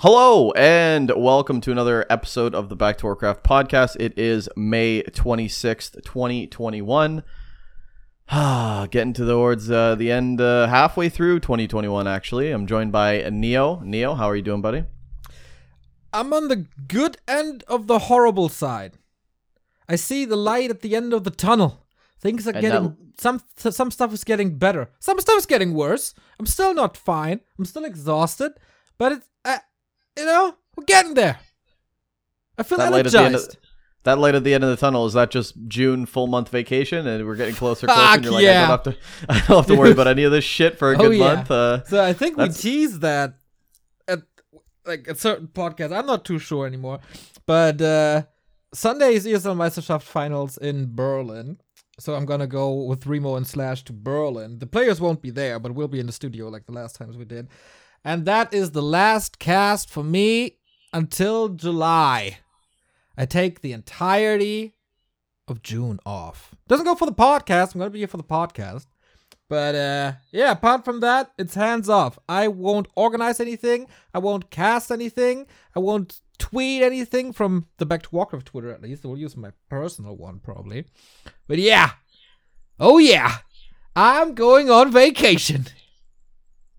Hello and welcome to another episode of the Back to Warcraft podcast. It is May 26th, 2021. Getting towards uh, the end, uh, halfway through 2021, actually. I'm joined by Neo. Neo, how are you doing, buddy? I'm on the good end of the horrible side. I see the light at the end of the tunnel. Things are And getting now- some some stuff is getting better. Some stuff is getting worse. I'm still not fine. I'm still exhausted, but it's you know we're getting there. I feel That light at the end of that light at the end of the tunnel is that just June full month vacation, and we're getting closer, closer. and you're like, yeah. I don't have to, I don't have to worry about any of this shit for a Oh, good yeah. month. Uh, So I think we teased that at like at certain podcast. I'm not too sure anymore. But uh Sunday is ESL Meisterschaft finals in Berlin. So I'm gonna go with Remo and Slash to Berlin. The players won't be there, but we'll be in the studio like the last times we did. And that is the last cast for me until July. I take the entirety of June off. Doesn't go for the podcast. I'm gonna be here for the podcast. But uh yeah, apart from that, it's hands off. I won't organize anything. I won't cast anything. I won't tweet anything from the Back to Warcraft Twitter at least. I will use my personal one probably. But yeah. Oh yeah. I'm going on vacation.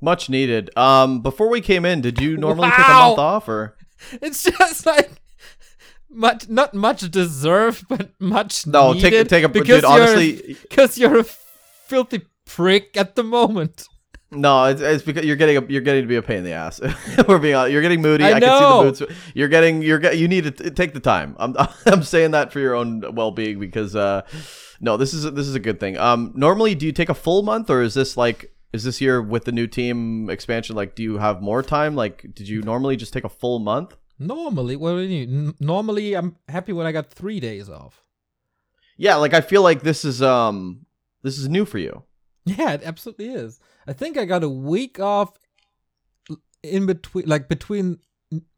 much needed. Um, before we came in, did you normally take a month off, or It's just like much not much deserved, but much no? needed Take take a because dude. Honestly, because you're a filthy prick at the moment. No, it's, it's because you're getting a, you're getting to be a pain in the ass. We're being honest. You're getting moody. I I, know. can see the moods. You're getting you're get, you need to t- take the time. I'm I'm saying that for your own well being because uh, no, this is this is a good thing. Um, normally, do you take a full month or is this like is this year with the new team expansion? Like, do you have more time? Like, did you normally just take a full month? Normally, well, do you- n- normally I'm happy when I got three days off. Yeah, like I feel like this is um this is new for you. Yeah, it absolutely is. I think I got a week off in between, like between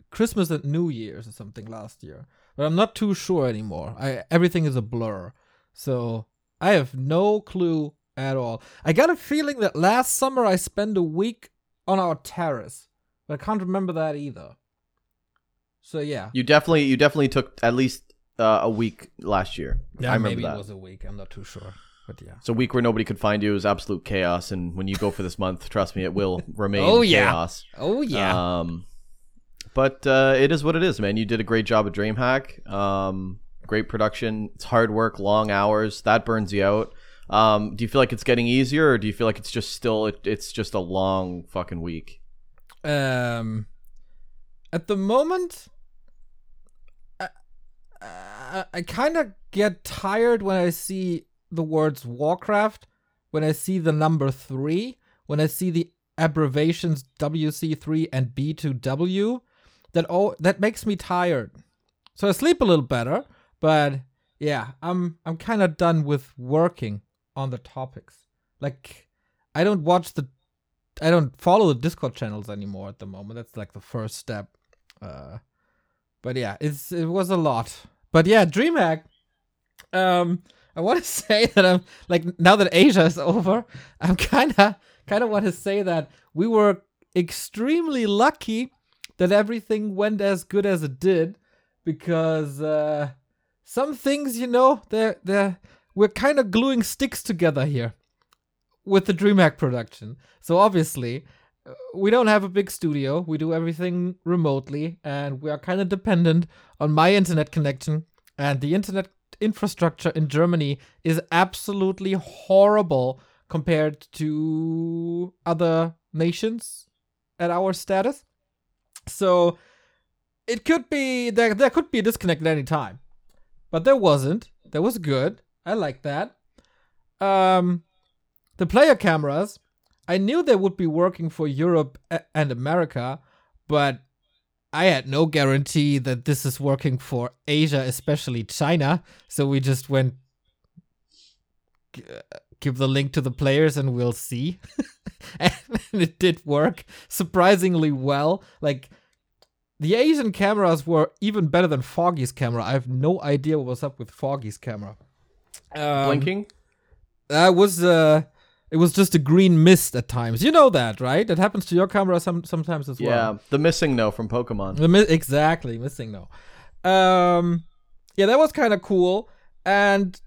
Christmas and New Year's or something last year. But I'm not too sure anymore. I everything is a blur, so I have no clue at all. I got a feeling that last summer I spent a week on our terrace, but I can't remember that either. So yeah, You definitely you definitely took at least uh, a week last year. yeah, I remember maybe that. it was a week. I'm not too sure, but yeah. It's a week where nobody could find you. It was absolute chaos. And when you go for this month, trust me, it will remain Oh, yeah. chaos. Oh yeah. Um, but uh, it is what it is, man. You did a great job at DreamHack. Um, great production. It's hard work, long hours. That burns you out. Um, do you feel like it's getting easier, or do you feel like it's just still it, it's just a long fucking week? um at the moment i i, I kind of get tired when i see the words warcraft when i see the number 3 when i see the abbreviations wc3 and b2w that all that makes me tired so i sleep a little better but yeah i'm i'm kind of done with working on the topics like i don't watch the I don't follow the Discord channels anymore at the moment. That's like the first step. Uh, but yeah, it's it was a lot. But yeah, DreamHack. Um, I want to say that I'm like now that Asia is over, I'm kind of kind of want to say that we were extremely lucky that everything went as good as it did, because uh, some things, you know, they're they're we're kind of gluing sticks together here with the DreamHack production. So obviously, uh, we don't have a big studio. We do everything remotely, and we are kind of dependent on my internet connection. And the internet infrastructure in Germany is absolutely horrible compared to other nations at our status. So it could be there. There could be a disconnect at any time, but there wasn't. That was good. I like that. Um, the player cameras, I knew they would be working for Europe and America, but I had no guarantee that this is working for Asia, especially China. So we just went give the link to the players and we'll see. and it did work surprisingly well. Like the Asian cameras were even better than Foggy's camera. I have no idea what was up with Foggy's camera. Um, Blinking. that was uh It was just a green mist at times. You know that, right? That happens to your camera some sometimes as well. Yeah, the MissingNo from Pokemon. The mi- exactly, MissingNo. Um, yeah, that was kind of cool. And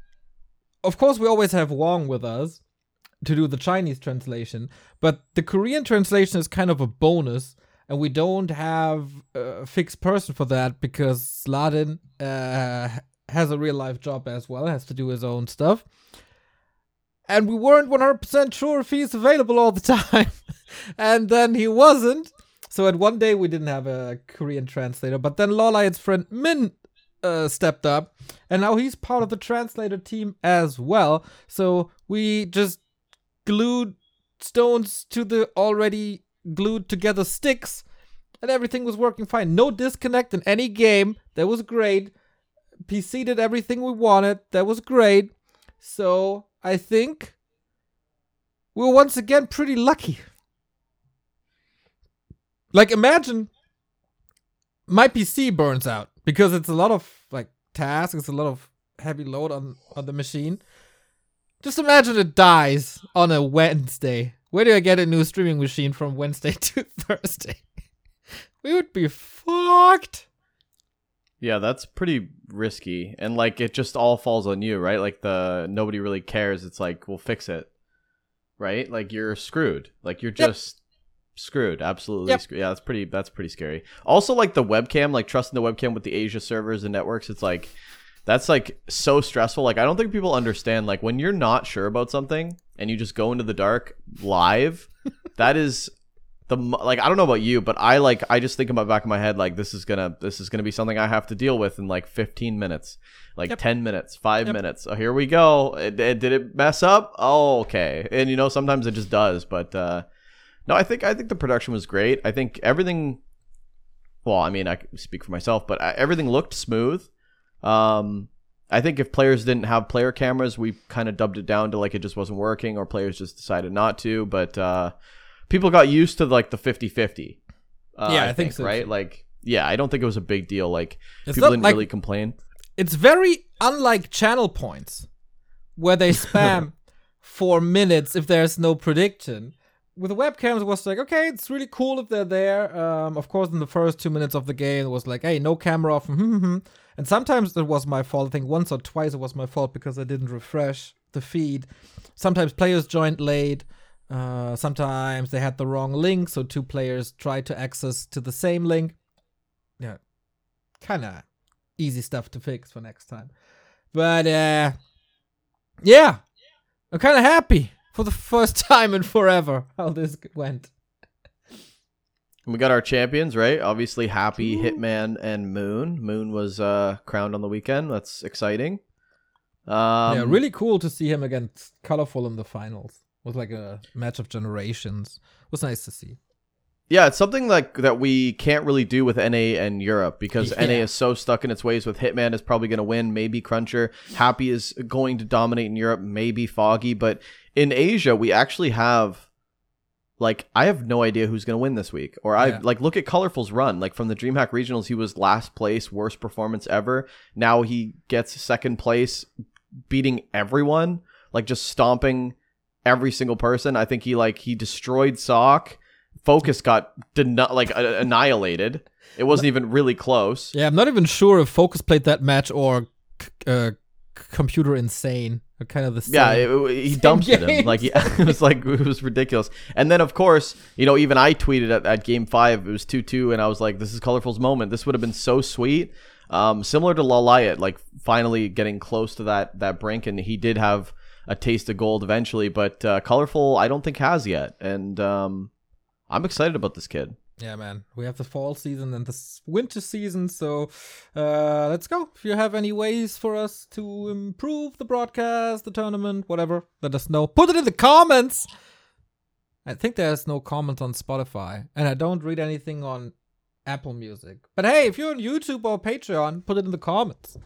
of course, we always have Wong with us to do the Chinese translation, but the Korean translation is kind of a bonus, and we don't have a fixed person for that because Sladin uh, has a real life job as well, has to do his own stuff. And we weren't 100% sure if he's available all the time. and then he wasn't. So at one day we didn't have a Korean translator, but then Lawliet's friend Min uh, stepped up, and now he's part of the translator team as well. So we just glued stones to the already glued together sticks, and everything was working fine. No disconnect in any game. That was great. PC did everything we wanted. That was great. So I think we were once again pretty lucky. Like imagine my PC burns out because it's a lot of like tasks, it's a lot of heavy load on on the machine. Just imagine it dies on a Wednesday. Where do I get a new streaming machine from Wednesday to Thursday? we would be fucked. Yeah, that's pretty risky. And like it just all falls on you, right? Like the nobody really cares. It's like, we'll fix it. Right? Like you're screwed. Like you're Yep. just screwed. Absolutely Yep. screwed. Yeah, that's pretty that's pretty scary. Also like the webcam, like trusting the webcam with the Asia servers and networks, it's like that's like so stressful. Like I don't think people understand like when you're not sure about something and you just go into the dark live, that is the like I don't know about you, but I like I just think in my back of my head like this is gonna this is gonna be something I have to deal with in like 15 minutes, like Yep. 10 minutes, five Yep. minutes. Oh, here we go. It, it- did it mess up? Oh, okay. And you know sometimes it just does, but uh, no, I think I think the production was great. I think everything. Well, I mean, I can speak for myself, but I, everything looked smooth. Um, I think if players didn't have player cameras, we kind of dubbed it down to like it just wasn't working, or players just decided not to. But uh, people got used to like the 50-50. Uh, Yeah, I think so, Right? Like, yeah, I don't think it was a big deal. Like It's people didn't like really complain. it's very unlike channel points where they spam for minutes if there's no prediction with the webcams it was like okay it's really cool if they're there um, of course in the first two minutes of the game it was like hey no camera off and sometimes it was my fault i think once or twice it was my fault because i didn't refresh the feed sometimes players joined late uh, sometimes they had the wrong link so two players tried to access to the same link yeah kind of easy stuff to fix for next time. But uh yeah, I'm kind of happy for the first time in forever how this went. We got our champions, right? Obviously, Happy, Hitman, and Moon. Moon was uh, crowned on the weekend. That's exciting. Um, yeah, really cool to see him against Colorful in the finals. Was like a match of generations. was nice to see. Yeah, it's something like that we can't really do with NA and Europe because Yeah. NA is so stuck in its ways with Hitman is probably going to win, maybe Cruncher. Happy is going to dominate in Europe, maybe Foggy, but in Asia we actually have like I have no idea who's going to win this week. Or I Yeah. like look at Colorful's run. Like from the DreamHack Regionals he was last place, worst performance ever. Now he gets second place beating everyone, like just stomping every single person. I think he like he destroyed Sock. Focus got did not like uh, annihilated. It wasn't even really close. Yeah, I'm not even sure if Focus played that match or c- uh, Computer Insane. Are kind of the same. Yeah, it, it- he dumped him. Like yeah, it was like it was ridiculous. And then of course, you know, even I tweeted at, at game five, it was two two, and I was like, "This is Colorful's moment. This would have been so sweet." Um, similar to Lawliet, like finally getting close to that that brink, and he did have a taste of gold eventually. But uh, Colorful, I don't think has yet, and um, I'm excited about this kid. Yeah, man. We have the fall season and the winter season, so uh, let's go. If you have any ways for us to improve the broadcast, the tournament, whatever, let us know. Put it in the comments. I think there's no comment on Spotify, and I don't read anything on Apple Music. But hey, if you're on YouTube or Patreon, put it in the comments.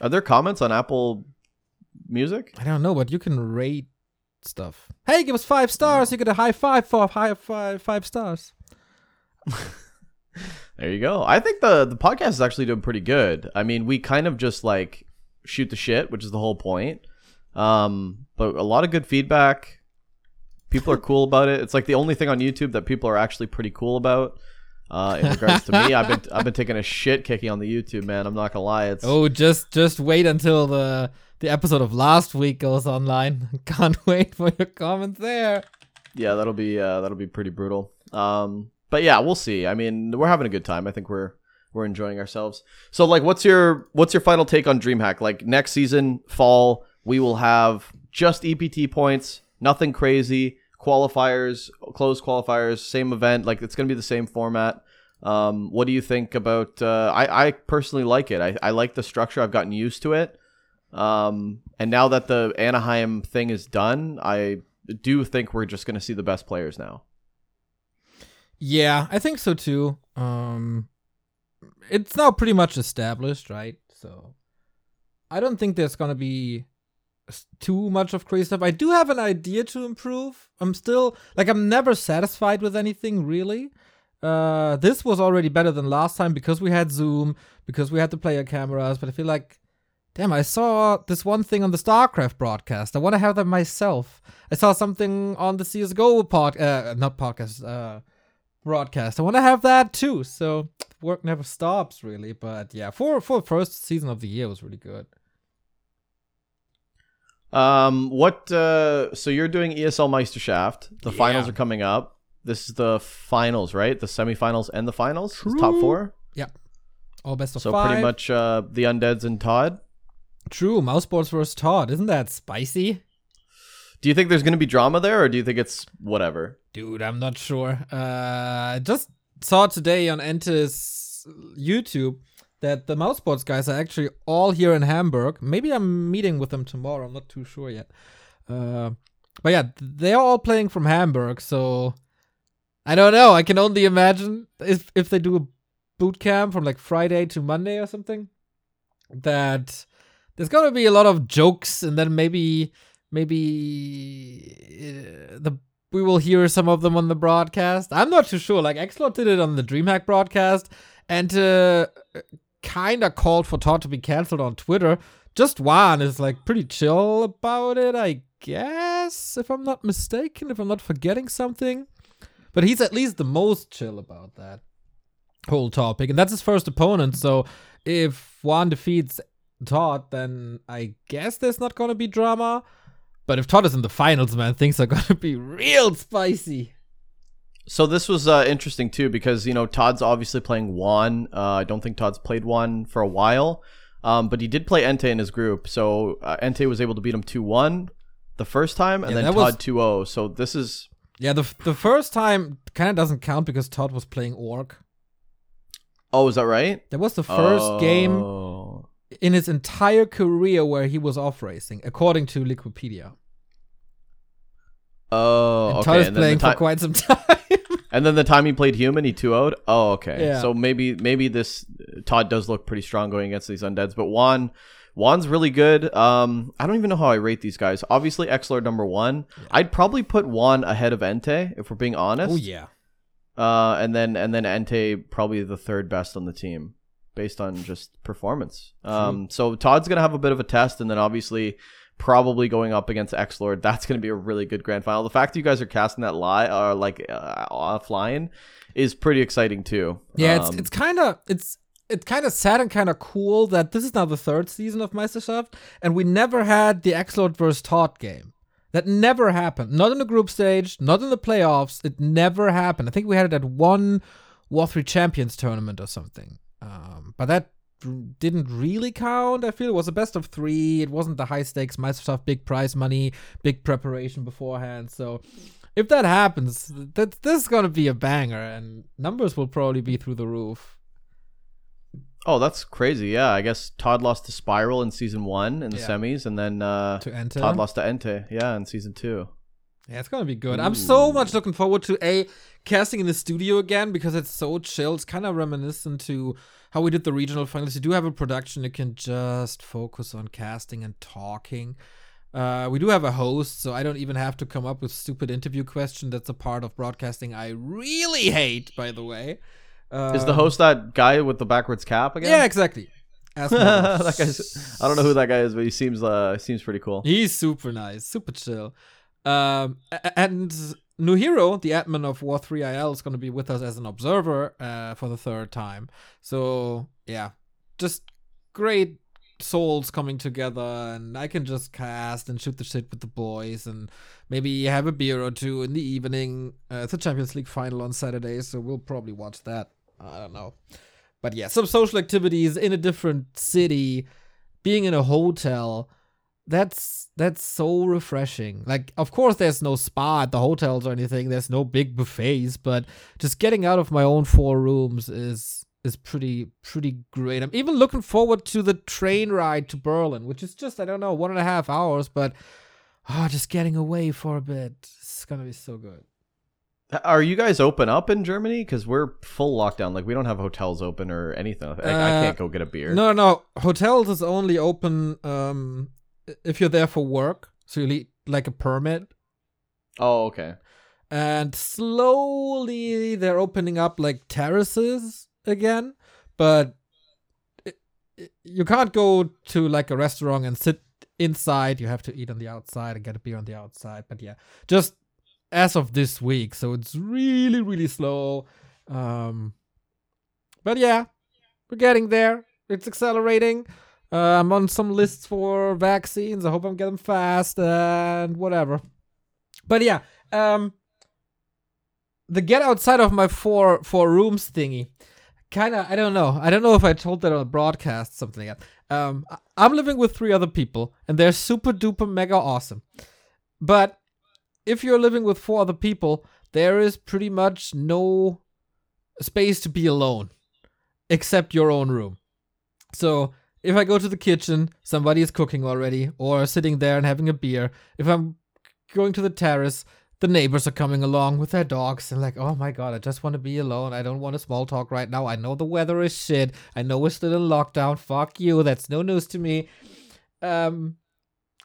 Are there comments on Apple Music? I don't know, but you can rate stuff. Hey, give us five stars. You get a high five for high five five stars. There you go. I think the the podcast is actually doing pretty good. I mean, we kind of just like shoot the shit, which is the whole point. Um, but a lot of good feedback. People are cool about it. It's like the only thing on YouTube that people are actually pretty cool about. Uh, in regards to me, I've been I've been taking a shit kicking on the YouTube, man. I'm not gonna lie. It's Oh, just just wait until the the episode of last week goes online. Can't wait for your comments there. yeah, that'll be uh, that'll be pretty brutal. Um, but yeah, we'll see. I mean, we're having a good time. I think we're we're enjoying ourselves. So, like, what's your what's your final take on DreamHack? Like next season, fall, we will have just EPT points, nothing crazy. Qualifiers, closed qualifiers, same event. Like it's gonna be the same format. Um, what do you think about? Uh, I I personally like it. I I like the structure. I've gotten used to it. Um, and now that the Anaheim thing is done, I do think we're just going to see the best players now. Yeah, I think so too. Um it's now pretty much established, right? So I don't think there's going to be too much of crazy stuff. I do have an idea to improve. I'm still like I'm never satisfied with anything really. Uh this was already better than last time because we had Zoom, because we had the player cameras, but I feel like Damn, I saw this one thing on the StarCraft broadcast. I want to have that myself. I saw something on the CSGO pod, uh, not podcast, uh, broadcast. I want to have that too. So work never stops, really. But yeah, for for the first season of the year was really good. Um, what? Uh, so you're doing ESL Meisterschaft. The finals are coming up. This is the finals, right? The semifinals and the finals. Top four. Yeah. All best of So five. pretty much uh, the Undeads and Todd. True. Mouse sports versus Todd. Isn't that spicy? Do you think there's going to be drama there, or do you think it's whatever? Dude, I'm not sure. Uh, I just saw today on Entis YouTube that the mouse sports guys are actually all here in Hamburg. Maybe I'm meeting with them tomorrow. I'm not too sure yet. Uh, but yeah, they're all playing from Hamburg, so I don't know. I can only imagine if if they do a boot camp from like Friday to Monday or something, that there's gonna be a lot of jokes, and then maybe maybe uh, the we will hear some of them on the broadcast. I'm not too sure. Like Xlot did it on the DreamHack broadcast, and uh, kind of called for Todd to be canceled on Twitter. Just Juan is like pretty chill about it, I guess, if I'm not mistaken, if I'm not forgetting something. But he's at least the most chill about that whole topic, and that's his first opponent. So if Juan defeats Todd, then I guess there's not gonna be drama. But if Todd is in the finals, man, things are gonna be real spicy. So this was uh, interesting too because you know Todd's obviously playing Juan. Uh, I don't think Todd's played Juan for a while, um, but he did play Entei in his group. So uh, Entei was able to beat him two one the first time, and Yeah, then Todd 2-0. So this is Yeah, the the first time kind of doesn't count because Todd was playing Orc. oh, is that right? That was the first game Oh. In his entire career where he was off racing, according to Liquipedia. Oh, And okay. Todd is and, playing the ti- for quite some time. and then the time he played human, he 2 0'd. Oh, okay. Yeah. So maybe maybe this Todd does look pretty strong going against these undeads, but Juan Juan's really good. Um, I don't even know how I rate these guys. Obviously, Exlord number one. I'd probably put Juan ahead of Ente if we're being honest. oh yeah. Uh, and then and then Ente probably the third best on the team based on just performance. Um, so Todd's gonna have a bit of a test, and then obviously probably going up against X Lord. That's gonna be a really good grand final. The fact that you guys are casting that lie or like uh, offline is pretty exciting too. Yeah, it's Um, it's kind of it's it's kind of sad and kind of cool that this is now the third season of Meisterschaft, and we never had the X Lord versus Todd game. That never happened. Not in the group stage, not in the playoffs. It never happened. I think we had it at one War 3 Champions tournament or something. Um, but that didn't really count. I feel it was a best of three. It wasn't the high stakes Meisterschaft, big prize money, big preparation beforehand. So if that happens, that this is gonna be a banger, and numbers will probably be through the roof. oh, that's crazy. Yeah, I guess Todd lost to Spiral in season one in the Yeah. semis, and then uh, To enter, Todd lost to Ente, Yeah, in season two. yeah, it's gonna be good. I'm so much looking forward to a casting in the studio again because it's so chill. It's kind of reminiscent to how we did the regional finals. You do have a production you can just focus on casting and talking. Uh, we do have a host, so I don't even have to come up with stupid interview question. That's a part of broadcasting I really hate, by the way. Is the Um, host that guy with the backwards cap again? Yeah, exactly. That guy's. I don't know who that guy is, but he seems uh seems pretty cool. He's super nice, super chill. Um, a- and Nuhiro, the admin of War 3IL, is going to be with us as an observer uh, for the third time. So, yeah, just great souls coming together, and I can just cast and shoot the shit with the boys, and maybe have a beer or two in the evening. Uh, it's a Champions League final on Saturday, so we'll probably watch that. I don't know. But yeah, some social activities in a different city, being in a hotel that's that's so refreshing. Like, of course, there's no spa at the hotels or anything. There's no big buffets, but just getting out of my own four rooms is is pretty pretty great. I'm even looking forward to the train ride to Berlin, which is just I don't know one and a half hours, but oh, just getting away for a bit. It's gonna be so good. Are you guys open up in Germany? Because we're full lockdown. Like we don't have hotels open or anything. Like, I Uh, can't go get a beer. No, no, hotels is only open um if you're there for work, so you need like a permit. Oh, okay. and slowly they're opening up like terraces again but it, it- you can't go to like a restaurant and sit inside you have to eat on the outside and get a beer on the outside but yeah just as of this week so it's really really slow um but yeah we're getting there it's accelerating uh, i'm on some lists for vaccines. I hope i'm getting fast and whatever. But yeah um the get outside of my four four rooms thingy kind of i don't know. I don't know if i told that on a broadcast something that. Um i'm living with three other people and they're super duper mega awesome. But if you're living with four other people there is pretty much no space to be alone except your own room. So if i go to the kitchen somebody is cooking already or sitting there and having a beer. If i'm going to the terrace the neighbors are coming along with their dogs and like oh my god i just want to be alone. I don't want to small talk right now. I know the weather is shit. I know we're still in lockdown. Fuck you. That's no news to me. Um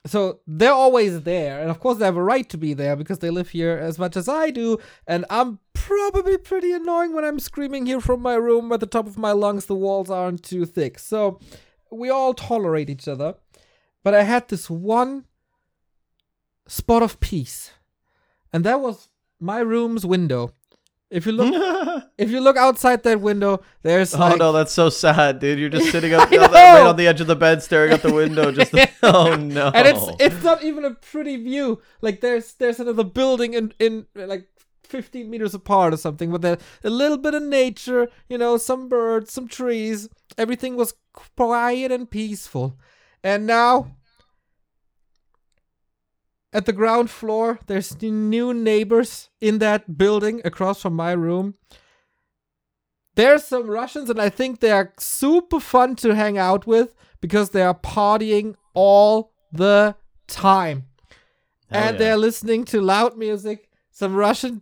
so they're always there and of course they have a right to be there because they live here as much as i do and i'm probably pretty annoying when i'm screaming here from my room at the top of my lungs the walls aren't too thick. So we all tolerate each other but i had this one spot of peace and that was my room's window. If you look, oh if you look outside that window, there's oh, like, no, that's so sad, dude. You're just sitting up I on the- right on the edge of the bed, staring out the window. Just oh no. and it's it's not even a pretty view. Like there's there's another building in in like 15 meters apart or something, but a little bit of nature, you know, some birds, some trees. Everything was quiet and peaceful, and now. At the ground floor, there's the new neighbors in that building across from my room. There's some Russians, and I think they are super fun to hang out with because they are partying all the time. Hell and yeah. they're listening to loud music, some Russian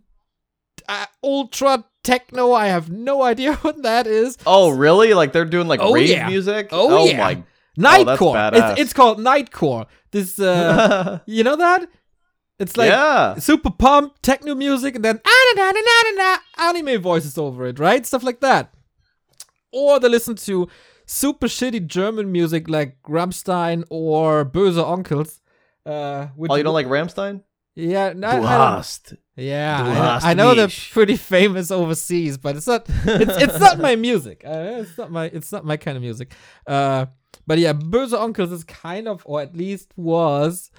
uh, ultra techno. I have no idea what that is. Oh really? Like they're doing like Oh, rave yeah. music? Oh, yeah. my Nightcore. badass. it's, it's called Nightcore. This, uh, you know that? It's like yeah. super pump techno music and then ah, anime voices over it, right? Stuff like that. Or they listen to super shitty German music like Rammstein or Böhse Onkelz. Uh, Oh, you don't like Rammstein? Yeah, no, Du I, I don't, hast. yeah. Du I, I know they're pretty famous overseas, but it's not. It's, it's not my music. Uh, it's not my. It's not my kind of music. Uh, but yeah, Böhse Onkelz is kind of, or at least was,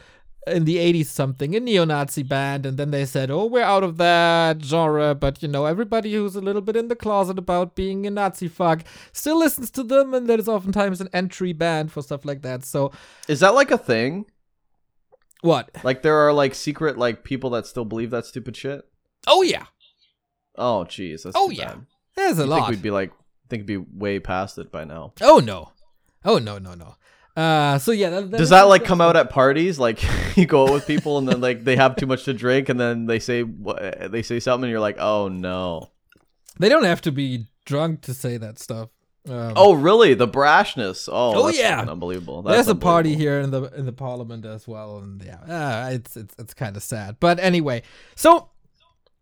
in the 80s something, a neo-Nazi band, and then they said, "Oh, we're out of that genre." But you know, everybody who's a little bit in the closet about being a Nazi fuck still listens to them, and there is oftentimes an entry band for stuff like that. So Is that like a thing? What? Like there are like secret like people that still believe that stupid shit? Oh yeah, Oh jeez, Oh, yeah. bad. there's a You lot. think we'd be like think we'd be way past it by now. Oh no. Oh no no no. Uh so yeah, that, Does that like come out at parties? Like you go out with people and then like they have too much to drink and then they say wha- they say something and you're like, "Oh no." They don't have to be drunk to say that stuff. Um, Oh, really? The brashness. Oh, Oh, that's yeah. unbelievable. That's there's a party here in the in the parliament as well, and yeah, uh, it's it's it's kind of sad. But anyway, so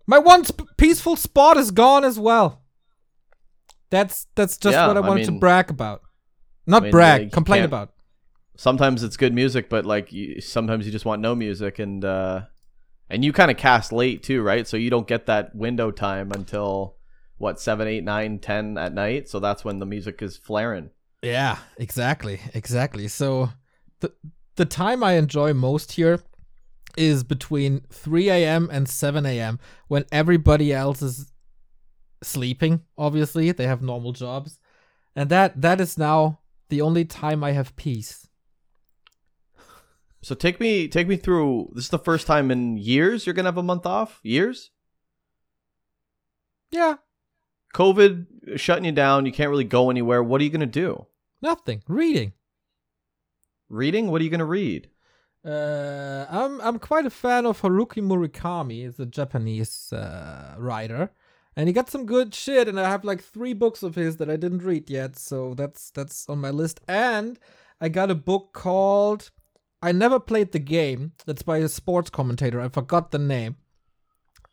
my one sp- peaceful spot is gone as well. That's that's just Yeah, what I I wanted to brag about. Not I mean, brag, complain about. Sometimes it's good music, but like you, sometimes you just want no music and uh And you kind of cast late too, right? So you don't get that window time until what seven, eight, nine, ten at night. So that's when the music is flaring. Yeah, exactly, exactly. So the the time I enjoy most here is between 3 a.m. and 7 a.m. when everybody else is sleeping. Obviously, they have normal jobs, and that that is now the only time I have peace. So take me take me through. This is the first time in years you're gonna have a month off. Years. Yeah, COVID shutting you down. You can't really go anywhere. What are you gonna do? nothing. Reading. Reading. What are you gonna read? Uh, I'm I'm quite a fan of Haruki Murakami. He's a Japanese uh, writer, and he got some good shit. And I have like three books of his that I didn't read yet, so that's that's on my list. And I got a book called I never played the game. That's by a sports commentator. I forgot the name.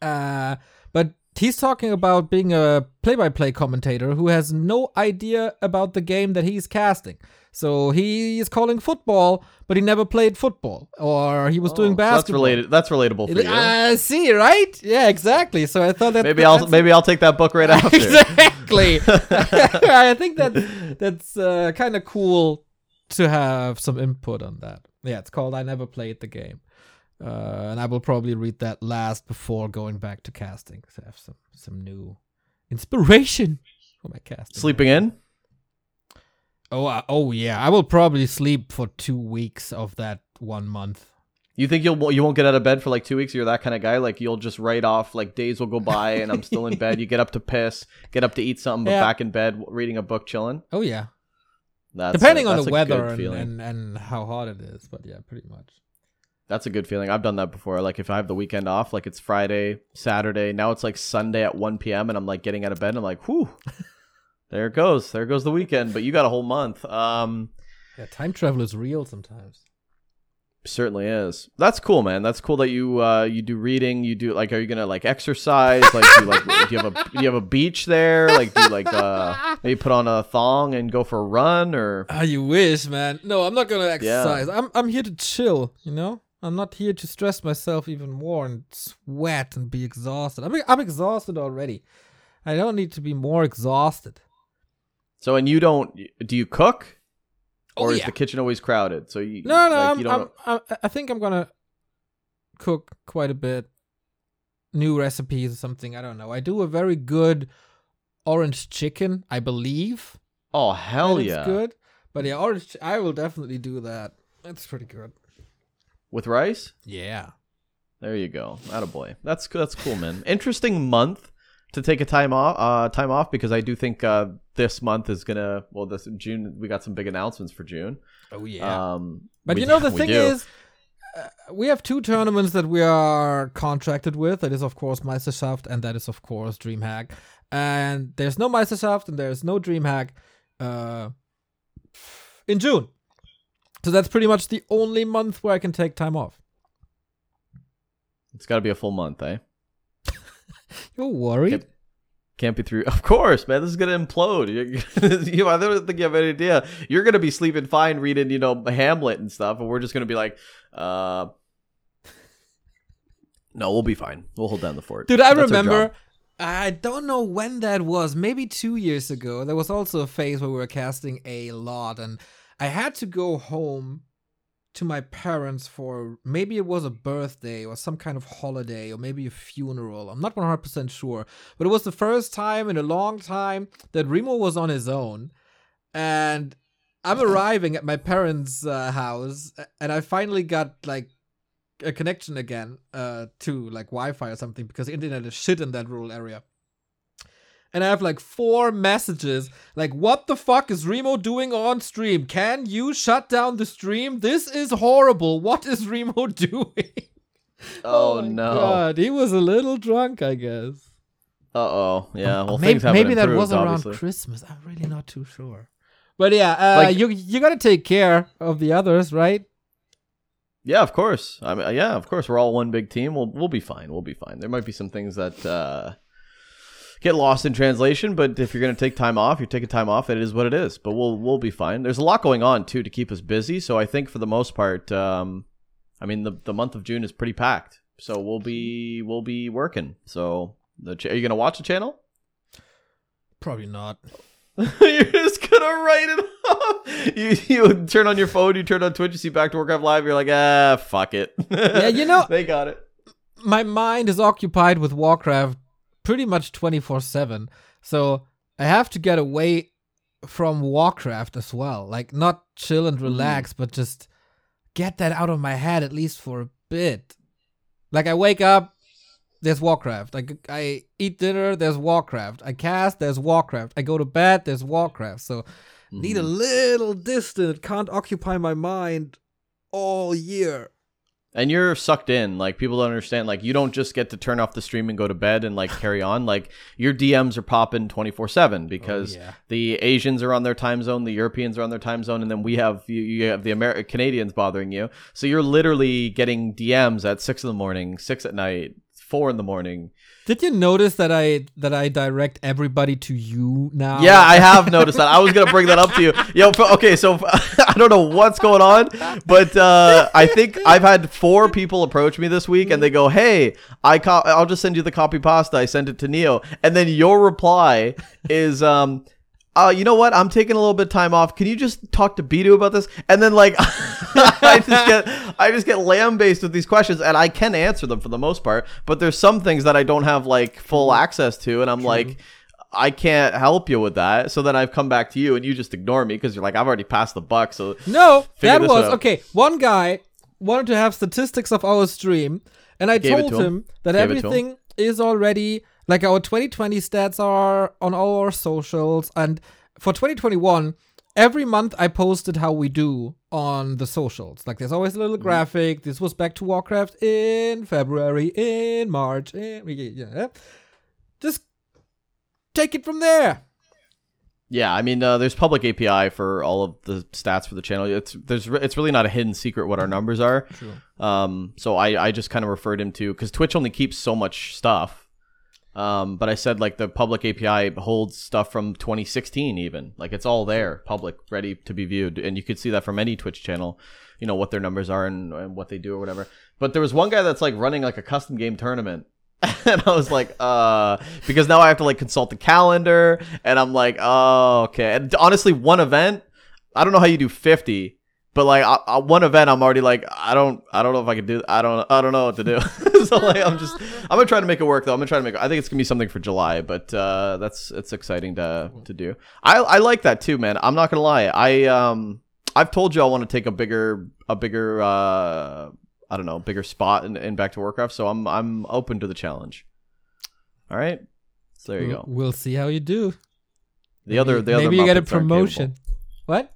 Uh, but he's talking about being a play-by-play commentator who has no idea about the game that he's casting. So he is calling football, but he never played football, or he was Oh, doing basketball. that's related. That's relatable for you. I see, right? Yeah, exactly. So I thought that maybe I'll maybe I'll take that book right after. exactly. I think that that's uh, kind of cool to have some input on that. Yeah, it's called "I Never Played the Game," uh, and I will probably read that last before going back to casting to have some some new inspiration for my casting. Sleeping in. Oh, uh, oh yeah. I will probably sleep for two weeks of that one month. You think you'll you won't get out of bed for like two weeks? You're that kind of guy. Like you'll just write off. Like days will go by and I'm still in bed. You get up to piss, get up to eat something, but Yeah. back in bed reading a book, chilling. Oh yeah. That's Depending a, on the weather and, and and how hot it is, but yeah, pretty much. That's a good feeling. I've done that before. Like if I have the weekend off, like it's Friday, Saturday. Now it's like Sunday at 1 p.m. and I'm like getting out of bed and I'm like, whew, there it goes. There goes the weekend. But you got a whole month. Um, Yeah, time travel is real sometimes. certainly is. That's cool, man. That's cool that you uh you do reading. You do like, are you gonna like exercise? Like, do you like do you have a do you have a beach there? Like, do you like uh maybe put on a thong and go for a run or? Ah, you wish, man. No, I'm not gonna exercise. I'm I'm here to chill. You know, I'm not here to stress myself even more and sweat and be exhausted. I'm I'm exhausted already. I don't need to be more exhausted. So and you don't do you cook? Oh, Or is the kitchen always crowded? So you No, no, like, you don't I'm, I'm, I think I'm gonna cook quite a bit. New recipes or something. I don't know. I do a very good orange chicken, I believe. Oh hell yeah! good. But yeah, orange. I will definitely do that. That's pretty good. With rice? Yeah. There you go. Attaboy. That's that's cool, man. Interesting month to take a time off. Uh, time off because I do think uh, this month is gonna. Well, this June we got some big announcements for June. Oh yeah. Um, But we you know the thing do. is, uh, we have two tournaments that we are contracted with. That is of course Meisterschaft, and that is of course DreamHack. And there's no Meisterschaft and there's no DreamHack uh, in June. So that's pretty much the only month where I can take time off. it's got to be a full month, eh? You're worried? Yep. Can't be through. Of course, man. This is gonna implode. You, I don't think you have any idea. You're gonna be sleeping fine, reading, you know, Hamlet and stuff, and we're just gonna be like, uh, no, we'll be fine. We'll hold down the fort, Dude, I That's remember. I don't know when that was. Maybe two years ago. There was also a phase where we were casting a lot, and I had to go home to my parents for maybe it was a birthday or some kind of holiday or maybe a funeral. I'm not 100% sure. But it was the first time in a long time that Remo was on his own. And I'm arriving at my parents' uh, house, and I finally got like a connection again uh, to like Wi-Fi or something because the internet is shit in that rural area. And I have like four messages like, "What the fuck is Remo doing on stream? Can you shut down the stream? This is horrible. What is Remo doing?" Oh, my no. God, he was a little drunk, I guess. Uh oh. Yeah. Well, maybe maybe that was around obviously. Christmas. I'm really not too sure. But yeah, uh, Like- you you gotta take care of the others, right? Yeah, of course. I mean, yeah, of course. We're all one big team. We'll we'll be fine. We'll be fine. There might be some things that uh, get lost in translation, but if you're gonna take time off, you're taking time off. It is what it is. But we'll we'll be fine. There's a lot going on too to keep us busy. So I think for the most part, um, I mean the the month of June is pretty packed. so we'll be we'll be working. So the ch- are you gonna watch the channel? Probably not. You're just gonna write it off. You you turn on your phone, you turn on Twitch, you see Back to Warcraft Live, you're like, ah, fuck it. Yeah, you know- they got it. My mind is occupied with Warcraft pretty much 24 7. So I have to get away from Warcraft as well. Like, not chill and mm-hmm. relax, but just get that out of my head at least for a bit. Like, I wake up, there's Warcraft. Like, I eat dinner, there's Warcraft. I cast, there's Warcraft. I go to bed, there's Warcraft. So, need a mm-hmm. little distance. Can't occupy my mind all year. And you're sucked in. Like people don't understand. Like you don't just get to turn off the stream and go to bed and like carry on. Like your DMs are popping twenty four seven because oh, yeah. the Asians are on their time zone, the Europeans are on their time zone, and then we have you, you have the Amer- Canadians bothering you. So you're literally getting DMs at six in the morning, six at night, four in the morning. Did you notice that I that I direct everybody to you now? Yeah, I have noticed that. I was gonna bring that up to you. Yo, okay, so I don't know what's going on, but uh, I think I've had four people approach me this week, and they go, "Hey, I co- I'll just send you the copy pasta. I sent it to Neo," and then your reply is, um, uh, you know what? I'm taking a little bit of time off. Can you just talk to Bidu about this? And then like I just get I just get lambasted with these questions and I can answer them for the most part, but there's some things that I don't have like full access to and I'm like I can't help you with that. So then I've come back to you and you just ignore me because you're like I've already passed the buck. So No, that was out. okay. One guy wanted to have statistics of our stream, and I Gave told to him. him that Gave to him. everything is already like our 2020 stats are on all our socials, and for 2021. Every month I posted how we do on the socials. Like there's always a little Mm-hmm. graphic. This was back to Warcraft in February, in March, in yeah. Just take it from there. Yeah, I mean, uh, there's public API for all of the stats for the channel. It's there's it's really not a hidden secret what our numbers are. True. Um, so I I just kind of referred him to because Twitch only keeps so much stuff. Um, but I said like the public API holds stuff from 2016 even like it's all there, public, ready to be viewed, and you could see that from any Twitch channel. You know what their numbers are and, and what they do or whatever. But there was one guy that's like running like a custom game tournament. and I was like, uh, because now I have to like consult the calendar, and I'm like, oh, okay. And honestly, one event, I don't know how you do 50, but like I, I, one event, I'm already like, I don't, I don't know if I can do, I don't, I don't know what to do. so like, I'm just, I'm gonna try to make it work though. I'm gonna try to make. It, I think it's gonna be something for July, but uh, that's it's exciting to to do. I I like that too, man. I'm not gonna lie. I um, I've told you I want to take a bigger, a bigger, uh, I don't know, bigger spot in, in Back to Warcraft. So I'm I'm open to the challenge. All right. So there you go. We'll see how you do. The other, the other maybe you get a promotion. What?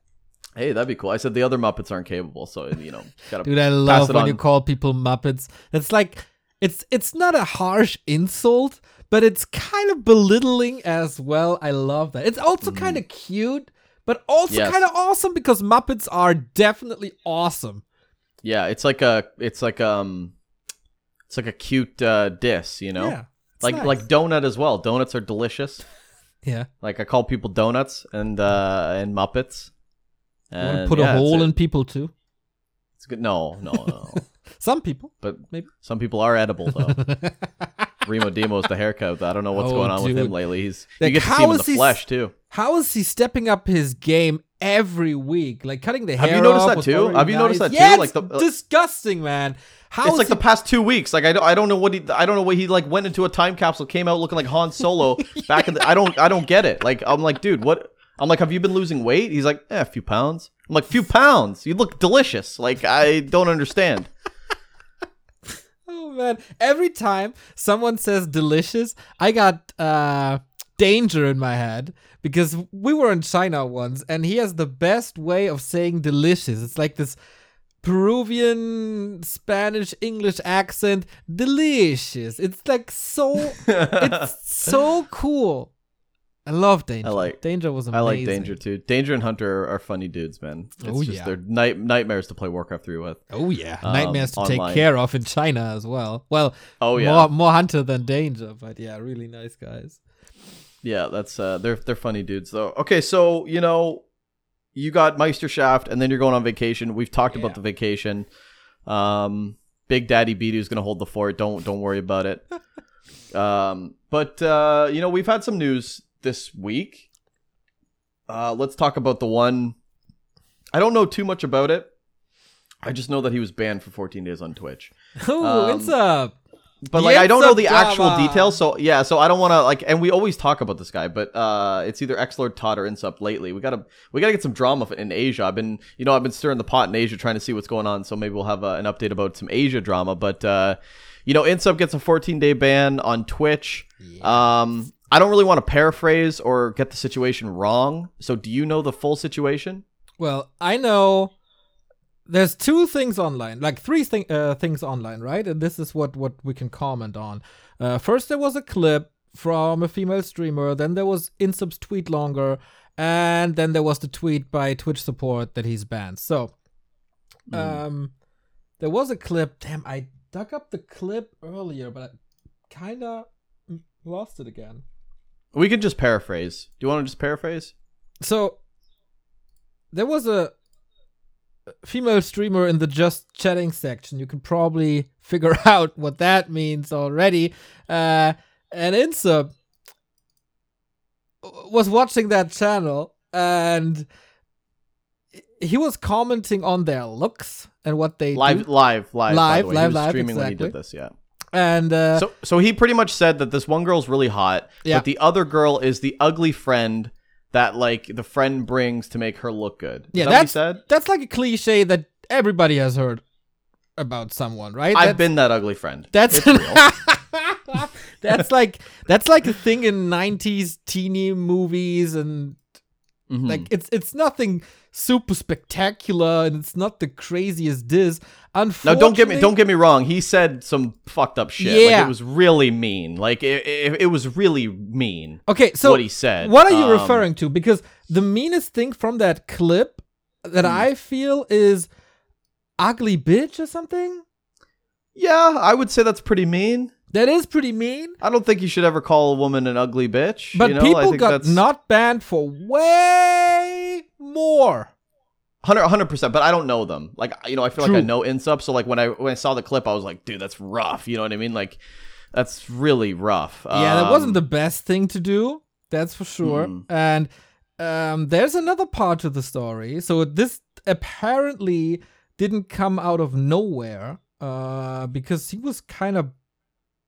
Hey, that'd be cool. I said the other Muppets aren't capable, so you know, gotta Dude, I love when on. you call people Muppets. It's like it's it's not a harsh insult, but it's kind of belittling as well. I love that. It's also kind of cute, but also Mm. Yes. kind of awesome because Muppets are definitely awesome. Yeah, it's like a, it's like um, it's like a cute uh, diss, you know, Yeah. like nice. like donut as well. Donuts are delicious. yeah. Like I call people donuts and uh and Muppets. You And put yeah, a hole in people too. It's good. No, no, no. Some people, but maybe. some people are edible though. Remo Demos the haircut. I don't know what's Oh, going on with him lately. He's Like, you get to see him in the he flesh too. How is he stepping up his game every week? Like cutting the Have hair. you noticed that too? Have you noticed that too? Yeah, Like the- uh, disgusting, man. How It's like he- the past two weeks. Like I don't, I don't know what he, I don't know what he like went into a time capsule, came out looking like Han Solo back in the. I don't, I don't get it. Like I'm like, dude, what? I'm like, have you been losing weight? He's like, eh, a few pounds. I'm like, few pounds. You look delicious. Like I don't understand. Oh man! Every time someone says delicious, I got uh danger in my head because we were in China once, and he has the best way of saying delicious. It's like this Peruvian Spanish English accent. Delicious. It's like so. it's so cool. I love Danger. I like- Danger was amazing. I like Danger too. Danger and Hunter are, are funny dudes, man. It's Oh, just yeah. they're night, nightmares to play Warcraft 3 with. Oh yeah, um, nightmares to take care of in China as well. Well, Oh yeah, more more hunter than danger, but yeah, really nice guys. yeah. That's uh, they're they're funny dudes though. Okay, so you know, you got Meisterschaft, and then you're going on vacation. We've talked Yeah. about the vacation. Um, Big Daddy Bidu's gonna hold the fort. Don't don't worry about it. um, but uh, you know we've had some news this week. Uh, let's talk about the one. I don't know too much about it. I just know that he was banned for 14 days on Twitch. Ooh, Um, it's a But like I don't know the Yes, actual details, so yeah, so I don't want to like and we always talk about this guy, but uh it's either Xlord Todd or Insup lately. We got to we got to get some drama in Asia. I've been, you know, I've been stirring the pot in Asia trying to see what's going on, so maybe we'll have uh, an update about some Asia drama, but uh you know, Insup gets a 14-day ban on Twitch. Um I don't really want to paraphrase or get the situation wrong. So do you know the full situation? Well, I know there's two things online, like three thing, uh, things online, right? And this is what what we can comment on. Uh, first, there was a clip from a female streamer. Then there was Insup's tweet longer, and then there was the tweet by Twitch support that he's banned. So, um, there was a clip. Damn, I dug up the clip earlier, but I kind of lost it again. We can just paraphrase. Do you want to just paraphrase? so there was a female streamer in the just chatting section you can probably figure out what that means already uh and Insup was watching that channel and he was commenting on their looks and what they Live do. live live by Live, the way. live, he was live, streaming when he exactly. did this, yeah. And uh So so he pretty much said that this one girl's really hot, Yeah. but the other girl is the ugly friend that like the friend brings to make her look good. Is yeah that that's said? that's like a cliche that everybody has heard about someone right I've That's- been that ugly friend. That's real. that's like that's like a thing in '90s teeny movies, and Mhm. like it's it's nothing super spectacular, and it's not the craziest diss. now don't get me don't get me wrong. He said some fucked up shit. Like, Yeah. it was really mean. Like it, it, it was really mean. Okay, so what he said. What are you Um, referring to? Because the meanest thing from that clip that Hmm. I feel is ugly bitch or something. Yeah, I would say that's pretty mean. That is pretty mean. I don't think you should ever call a woman an ugly bitch. But you know? I people got that's not banned for way more. 100 percent. But I don't know them. Like you know, I feel like I know Insup. So like when I when I saw the clip, I was like, dude, that's rough. You know what I mean? Like that's really rough. Yeah, that wasn't Um, the best thing to do. That's for sure. Mm. And um, there's another part to the story. So this apparently didn't come out of nowhere uh, because he was kind of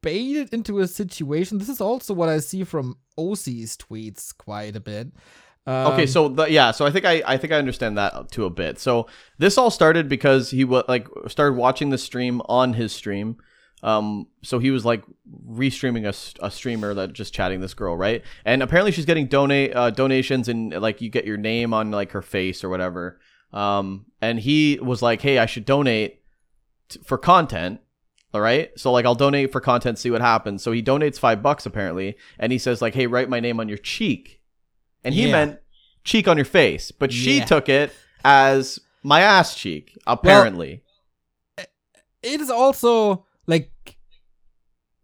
baited into a situation. This is also what I see from OC's tweets quite a bit. Um, okay, so the, yeah, so I think I I think I understand that to a bit. So this all started because he was like started watching the stream on his stream. Um, so he was like restreaming a, a streamer that just chatting this girl, right? And apparently she's getting donate uh, donations and like you get your name on like her face or whatever. Um, and he was like, "Hey, I should donate t- for content." All right, so like I'll donate for content, see what happens. So he donates five bucks apparently, and he says like, "Hey, write my name on your cheek," and he Yeah. meant cheek on your face, but she Yeah. took it as my ass cheek apparently. it is also like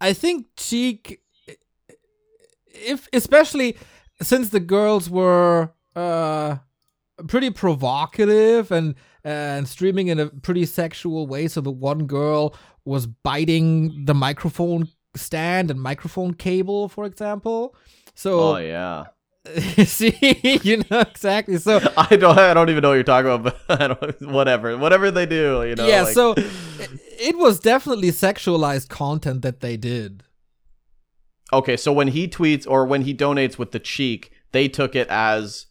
I think cheek if especially since the girls were uh pretty provocative and and streaming in a pretty sexual way so the one girl was biting the microphone stand and microphone cable for example so oh yeah, see you know exactly so I don't I don't even know what you're talking about, but I don't, whatever whatever they do, you know. yeah like- so it, it was definitely sexualized content that they did Okay, so when he tweets or when he donates with the cheek, they took it as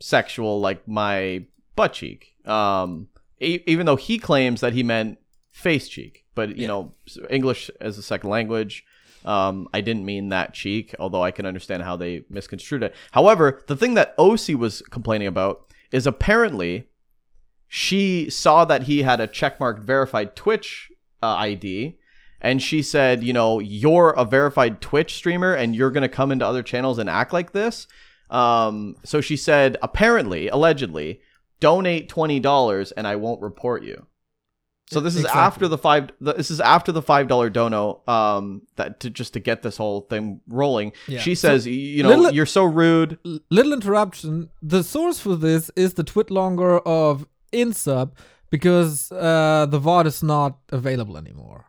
sexual, like my butt cheek. Um, e- even though he claims that he meant face cheek, but you Yeah. know, English as a second language. Um, I didn't mean that cheek, although I can understand how they misconstrued it. However, the thing that OC was complaining about is apparently she saw that he had a checkmarked verified Twitch uh, ID, and she said, you know, you're a verified Twitch streamer and you're going to come into other channels and act like this. Um, so she said, apparently, allegedly, donate $20 and I won't report you. So this is Exactly. after the five. the- This is after the five dollar dono. Um, that to just to get this whole thing rolling. Yeah. She So, says, you know, little- you're so rude. Little interruption. The source for this is the TwitLonger of Insup, because uh, the VOD is not available anymore.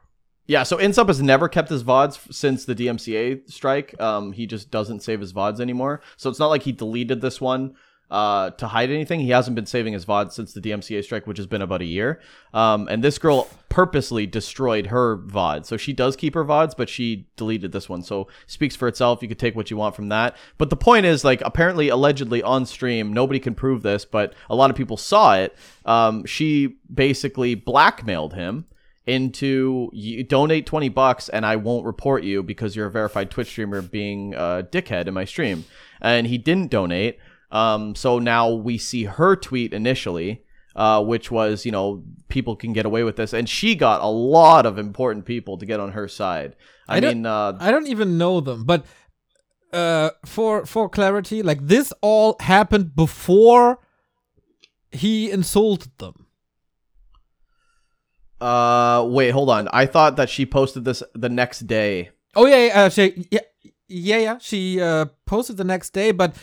Yeah, so Insup has never kept his VODs since the DMCA strike. Um, he just doesn't save his VODs anymore. So it's not like he deleted this one uh, to hide anything. He hasn't been saving his VODs since the DMCA strike, which has been about a year. Um, and this girl purposely destroyed her VOD. So she does keep her VODs, but she deleted this one. So speaks for itself. You could take what you want from that. But the point is, like, apparently, allegedly on stream, nobody can prove this, but a lot of people saw it. Um, she basically blackmailed him into you donate 20 bucks and I won't report you because you're a verified Twitch streamer being a dickhead in my stream. And he didn't donate. Um, so now we see her tweet initially, uh, which was, you know, people can get away with this. And she got a lot of important people to get on her side. I, I mean, uh, I don't even know them, but uh, for for clarity, like this all happened before he insulted them. uh, wait, hold on. I thought that she posted this the next day. Oh yeah, yeah, uh, she, yeah, yeah, yeah. She uh, posted the next day, but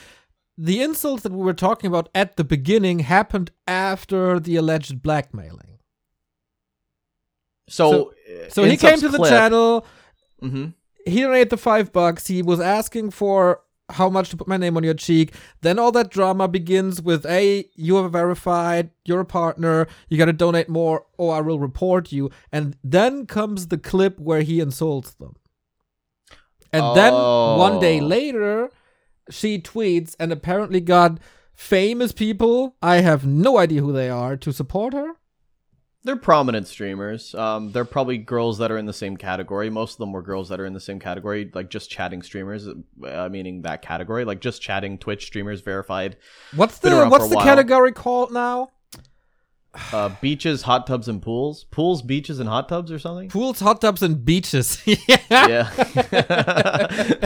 the insults that we were talking about at the beginning happened after the alleged blackmailing. So, So he came to the channel. hmm He donated the five bucks. He was asking for how much to put my name on your cheek. Then all that drama begins with, "Hey, you have verified. You're a partner. You got to donate more, or I will report you." And then comes the clip where he insults them. And then one day Oh. later, she tweets and apparently got famous people. I have no idea who they are to support her. They're prominent streamers. Um, they're probably girls that are in the same category. Most of them were girls that are in the same category, like just chatting streamers. Uh, meaning that category, like just chatting Twitch streamers, verified. What's the what's the while. category called now? Uh, beaches, hot tubs, and pools. Pools, beaches, and hot tubs, or something. Pools, hot tubs, and beaches. yeah. yeah,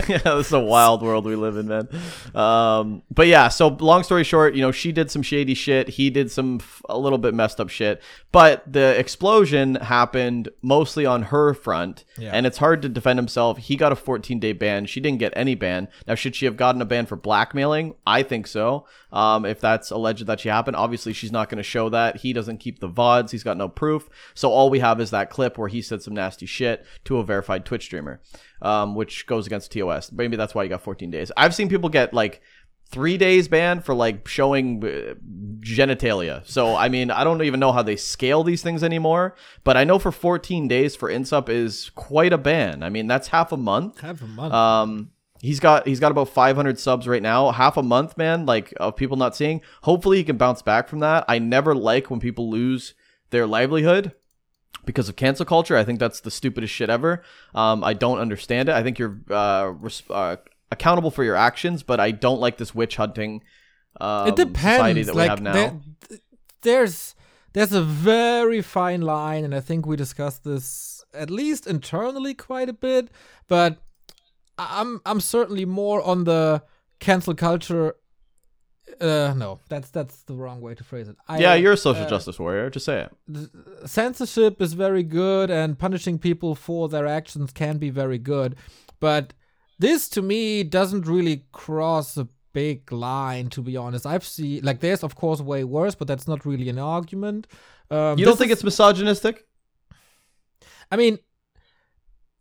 yeah. This is a wild world we live in, man. Um, but yeah. So long story short, you know, she did some shady shit. He did some f- a little bit messed up shit. But the explosion happened mostly on her front, Yeah. and it's hard to defend himself. He got a 14 day ban. She didn't get any ban. Now, should she have gotten a ban for blackmailing? I think so. Um, if that's alleged that she happened, obviously she's not going to show that. He doesn't keep the vods. He's got no proof. So all we have is that clip where he said some nasty shit to a verified Twitch streamer, um, which goes against TOS. Maybe that's why he got 14 days. I've seen people get like three days ban for like showing uh, genitalia. So I mean, I don't even know how they scale these things anymore. But I know for 14 days for Insup is quite a ban. I mean, that's half a month. Half a month. Um, he's got he's got about 500 subs right now. Half a month, man. Like of people not seeing. Hopefully, he can bounce back from that. I never like when people lose their livelihood because of cancel culture. I think that's the stupidest shit ever. Um, I don't understand it. I think you're uh, res- uh, accountable for your actions, but I don't like this witch hunting. Um, it depends. Society that like we have now. there- there's there's a very fine line, and I think we discussed this at least internally quite a bit. But I'm I'm certainly more on the cancel culture. Uh, no, that's that's the wrong way to phrase it. I, yeah, you're a social uh, justice warrior. Just say it. censorship is very good and punishing people for their actions can be very good but this to me doesn't really cross a big line to be honest i've seen like there's of course way worse but that's not really an argument um, You don't think is- it's misogynistic? i mean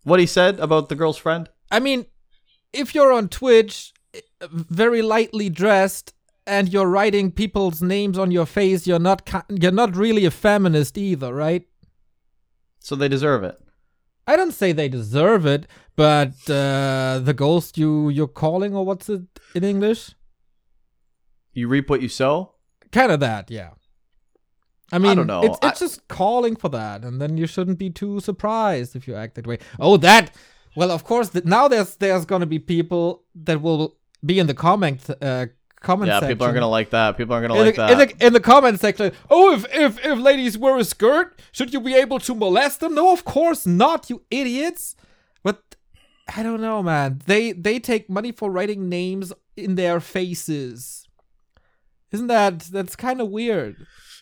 What he said about the girl's friend? I mean if you're on twitch very lightly dressed and you're writing people's names on your face you're not you're not really a feminist either right So they deserve it. I don't say they deserve it, but uh, the ghost you you're calling, or what's it in English? You reap what you sow. Kind of that, yeah. I mean, I don't know. It's, I- it's just calling for that, and then you shouldn't be too surprised if you act that way. Oh, that. Well, of course. Th- now there's there's gonna be people that will be in the comment uh, comment Yeah, section. people aren't gonna like that. People aren't gonna in, like the, that. in, the, in the comment section, oh, if, if if ladies wear a skirt, should you be able to molest them? No, of course not, you idiots. But I don't know, man. They they take money for writing names in their faces. Isn't that that's kind of weird?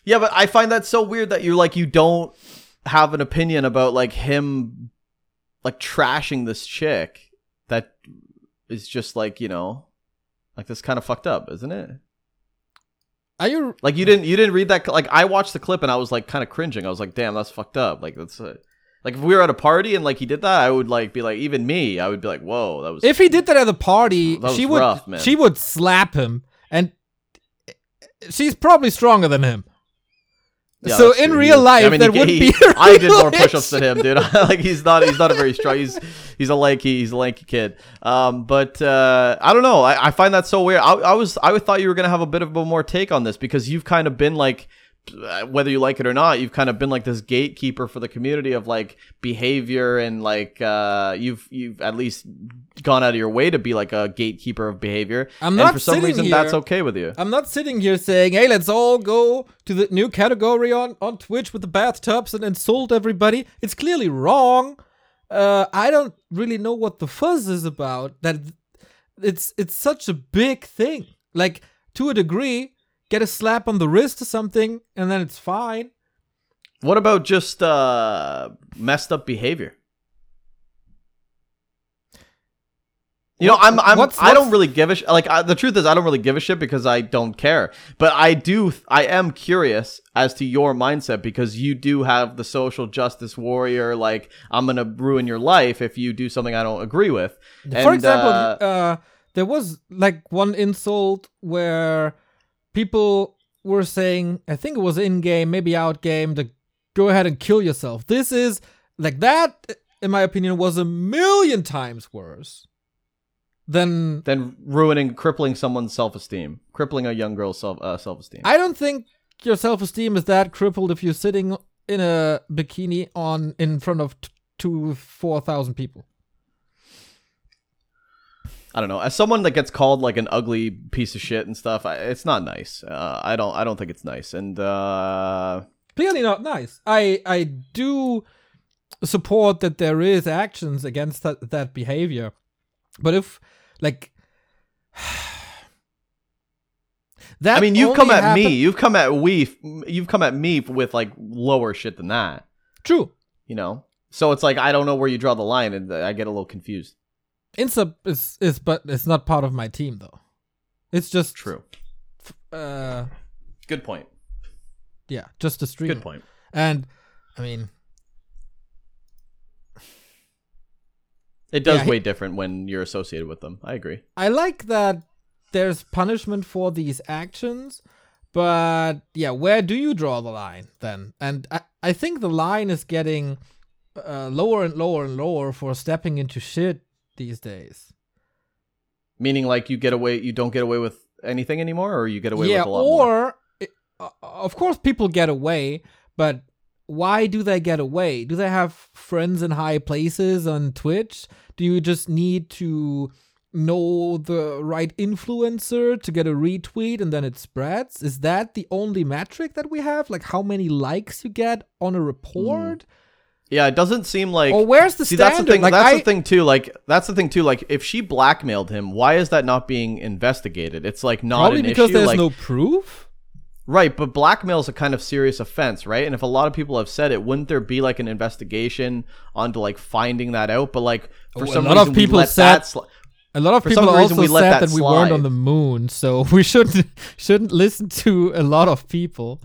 Yeah, but I find that so weird that you like you don't have an opinion about like him like trashing this chick that is just like, you know, like this kind of fucked up, isn't it? Are you Like you didn't you didn't read that like I watched the clip and I was like kind of cringing. I was like, "Damn, that's fucked up." Like that's uh, like if we were at a party and like he did that, I would like be like even me, I would be like, "Whoa, that was if he did that at the party, she would man. she would slap him and she's probably stronger than him. Yeah, so in true. real life, I mean, there he- would he- be. I did more push-ups than him, dude. like he's not he's not a very strong. He's he's a lanky he's a lanky kid. Um, but uh, I don't know. I, I find that so weird. I, I was I thought you were gonna have a bit of a more take on this because you've kind of been like. Whether you like it or not, you've kind of been like this gatekeeper for the community of like behavior and like uh, you've you've at least gone out of your way to be like a gatekeeper of behavior. I'm and not for some reason here- that's okay with you. I'm not sitting here saying, "Hey, let's all go to the new category on on Twitch with the bathtubs and insult everybody." It's clearly wrong. Uh, I don't really know what the fuzz is about. That it's it's such a big thing. Like to a degree, get a slap on the wrist or something, and then it's fine. What about just uh, messed up behavior? You know, I'm, I'm what's- I don't really give a sh- like. I, the truth is, I don't really give a shit because I don't care. But I do, I am curious as to your mindset because you do have the social justice warrior. Like, I'm gonna ruin your life if you do something I don't agree with. For And, example, uh, uh, there was like one insult where people were saying, I think it was in game, maybe out game, to go ahead and kill yourself. This is like that, in my opinion, was a million times worse than. than ruining, crippling someone's self esteem, crippling a young girl's self uh, self esteem. I don't think your self esteem is that crippled if you're sitting in a bikini on in front of t- two, four thousand people. I don't know. As someone that gets called like an ugly piece of shit and stuff, I, it's not nice. Uh, I don't. I don't think it's nice. And uh, clearly not nice. I I do support that there is actions against that that behavior, but if like that, I mean, you've come at happen- me. You've come at we. You've come at me with like lower shit than that. True, You know. So it's like I don't know where you draw the line, and I get a little confused. Insup is is but it's not part of my team though. It's just True. Uh, Good point. yeah, just a streamer. Good point. And I mean, It does Yeah, he- different when you're associated with them. I agree. I like that there's punishment for these actions, but yeah, where do you draw the line then? And I, I think the line is getting uh, lower and lower and lower for stepping into shit these days. Meaning, like you get away, you don't get away with anything anymore, or you get away yeah, with a lot more. or it- uh, of course people get away, but why do they get away? Do they have friends in high places on Twitch? Do you just need to know the right influencer to get a retweet and then it spreads? Is that the only metric that we have? Like how many likes you get on a report? Yeah, it doesn't seem like. or where's the See, standard? that's the thing. Like that's I, the thing too. Like that's the thing too. Like if she blackmailed him, why is that not being investigated? It's like not probably because issue. there's like, no proof. Right, but blackmail is a kind of serious offense, right? And if a lot of people have said it, wouldn't there be like an investigation onto like finding that out? But like for Oh, a some lot reason, we people said- that sli- A lot of For people also we said that that, we weren't on the moon, so we shouldn't shouldn't listen to a lot of people.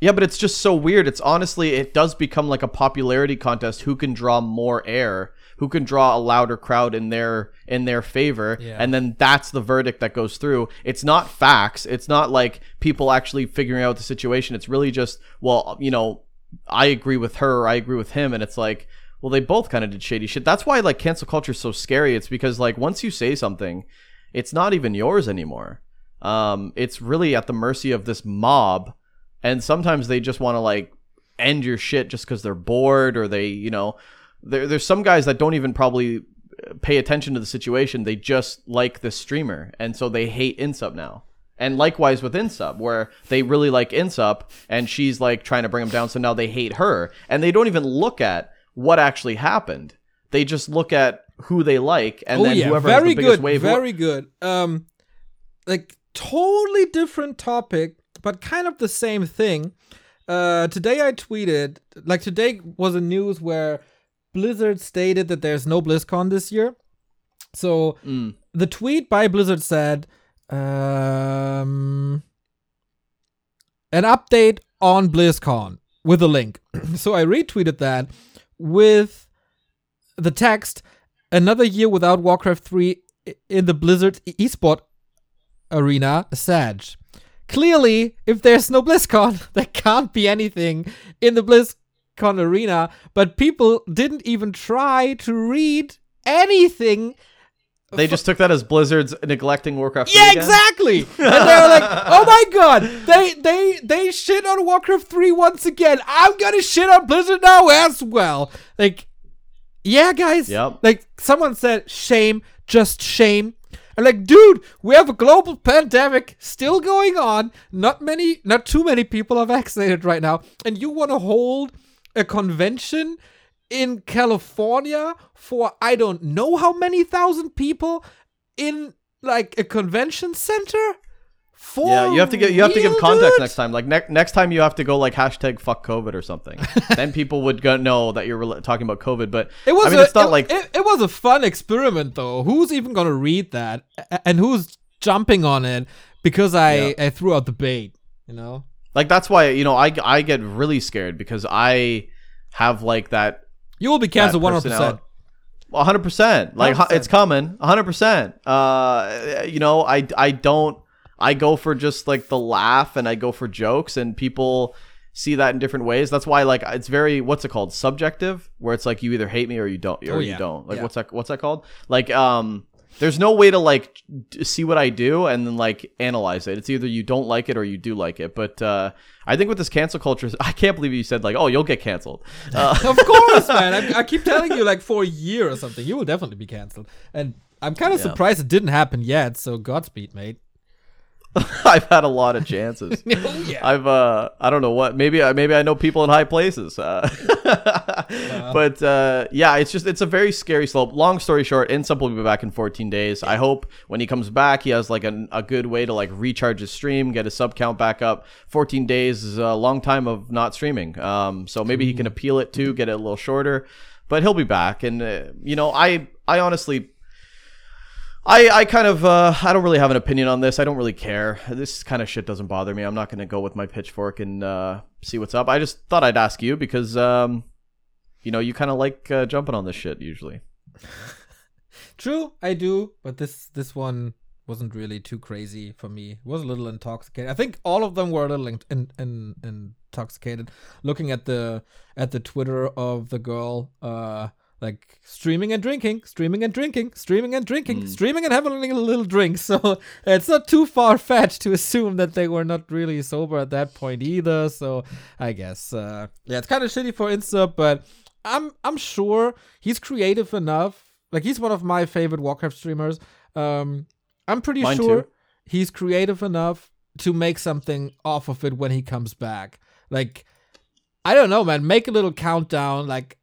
Yeah, but it's just so weird. It's honestly, it does become like a popularity contest. Who can draw more air? Who can draw a louder crowd in their in their favor? Yeah. And then that's the verdict that goes through. It's not facts. It's not like people actually figuring out the situation. It's really just, well, you know, I agree with her or I agree with him, and it's like, well, they both kind of did shady shit. That's why like cancel culture is so scary. It's because like once you say something, it's not even yours anymore. Um, it's really at the mercy of this mob, and sometimes they just want to like end your shit just because they're bored or they, you know, there, there's some guys that don't even probably uh, pay attention to the situation. They just like the streamer, and so they hate Insup now. And likewise with Insup, where they really like Insup, and she's like trying to bring him down, so now they hate her, and they don't even look at what actually happened. They just look at who they like, and oh then yeah, whoever has very the biggest good, wave. very good. Um, like totally different topic, but kind of the same thing. Uh, today I tweeted like today was a news where Blizzard stated that there's no BlizzCon this year. So Mm. the tweet by Blizzard said, um, an update on BlizzCon with a link. so I retweeted that with the text another year without Warcraft 3 in the Blizzard esport arena, Sag. Clearly, if there's no BlizzCon, there can't be anything in the BlizzCon arena, but people didn't even try to read anything They just took that as Blizzard's neglecting Warcraft. 3 yeah, exactly. And they were like, "Oh my god, they they they shit on Warcraft 3 once again. I'm gonna shit on Blizzard now as well." Like, yeah, guys. Yep. Like someone said, "Shame, just shame." And like, dude, we have a global pandemic still going on. Not many, not too many people are vaccinated right now, and you want to hold a convention in California for I don't know how many thousand people in like a convention center. For Yeah, you have to get you have to give context dude? next time. Like ne- next time, you have to go like hashtag fuck COVID or something. then people would go know that you're rela- talking about COVID. But It was I mean, a, it's not it, like it, it was a fun experiment though. Who's even gonna read that? A- And who's jumping on it because I Yeah. I threw out the bait, you know? like that's why you know I I get really scared because I have like that You will be canceled one hundred percent. 100 percent like 100%. it's coming 100 percent uh you know i i don't i go for just like the laugh and i go for jokes and people see that in different ways that's why like it's very what's it called subjective where it's like you either hate me or you don't or Oh, you don't like Yeah. what's that what's that called like um there's no way to like see what I do and then like analyze it. It's either you don't like it or you do like it. But uh, I think with this cancel culture, I can't believe you said like, "Oh, you'll get canceled." Uh, of course, man. I, I keep telling you, like for a year or something, you will definitely be canceled. And I'm kind of Yeah. surprised it didn't happen yet. So Godspeed, mate. I've had a lot of chances. oh yeah. I've uh I don't know what maybe I maybe I know people in high places. Uh, but uh yeah, it's just it's a very scary slope. Long story short, Insup will be back in 14 days. I hope when he comes back, he has like a, a good way to like recharge his stream, get his sub count back up. 14 days is a long time of not streaming. Um so maybe he can appeal it too, get it a little shorter. But he'll be back and uh, you know, I I honestly I, I kind of uh, I don't really have an opinion on this. I don't really care. This kind of shit doesn't bother me. I'm not gonna go with my pitchfork and uh, see what's up. I just thought I'd ask you because um, you know you kind of like uh, jumping on this shit usually. True, I do, but this this one wasn't really too crazy for me. It was a little intoxicated. I think all of them were a little in, in, in, intoxicated. Looking at the at the Twitter of the girl, uh, like streaming and drinking, streaming and drinking, streaming and drinking, streaming and having a little drink. So it's not too far fetched to assume that they were not really sober at that point either. So I guess, uh, yeah, it's kind of shitty for Insup, but I'm I'm sure he's creative enough. Like he's one of my favorite Warcraft streamers. Um, I'm pretty Mine sure too. he's creative enough to make something off of it when he comes back. Like, I don't know, man. Make a little countdown. Like,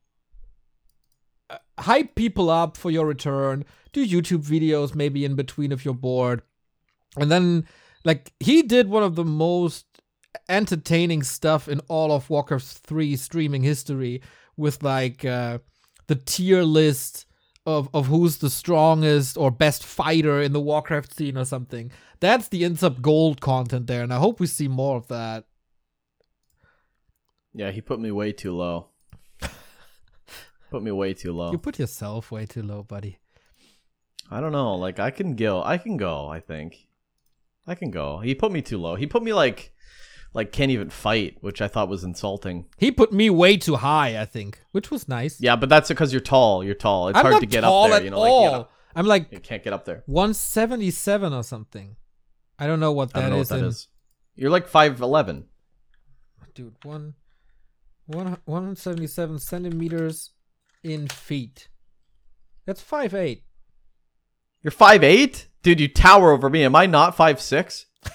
hype people up for your return. Do YouTube videos maybe in between if you're bored. And then, like, he did one of the most entertaining stuff in all of Warcraft 3 streaming history with, like, uh, the tier list of, of who's the strongest or best fighter in the Warcraft scene or something. That's the Insup Gold content there, and I hope we see more of that. Yeah, he put me way too low. Put me way too low. You put yourself way too low, buddy. I don't know. Like I can go. I can go. I think I can go. He put me too low. He put me like like can't even fight, which I thought was insulting. He put me way too high, I think, which was nice. Yeah, but that's because you're tall. You're tall. It's I'm hard to get up there. You know, all. like you, know, I'm like you can't get up there. 177 or something. I don't know what that know is. what that in, is. You're like five eleven. Dude, one, one, 177 centimeters in feet. That's five eight. You're five eight, dude. You tower over me. Am I not five six?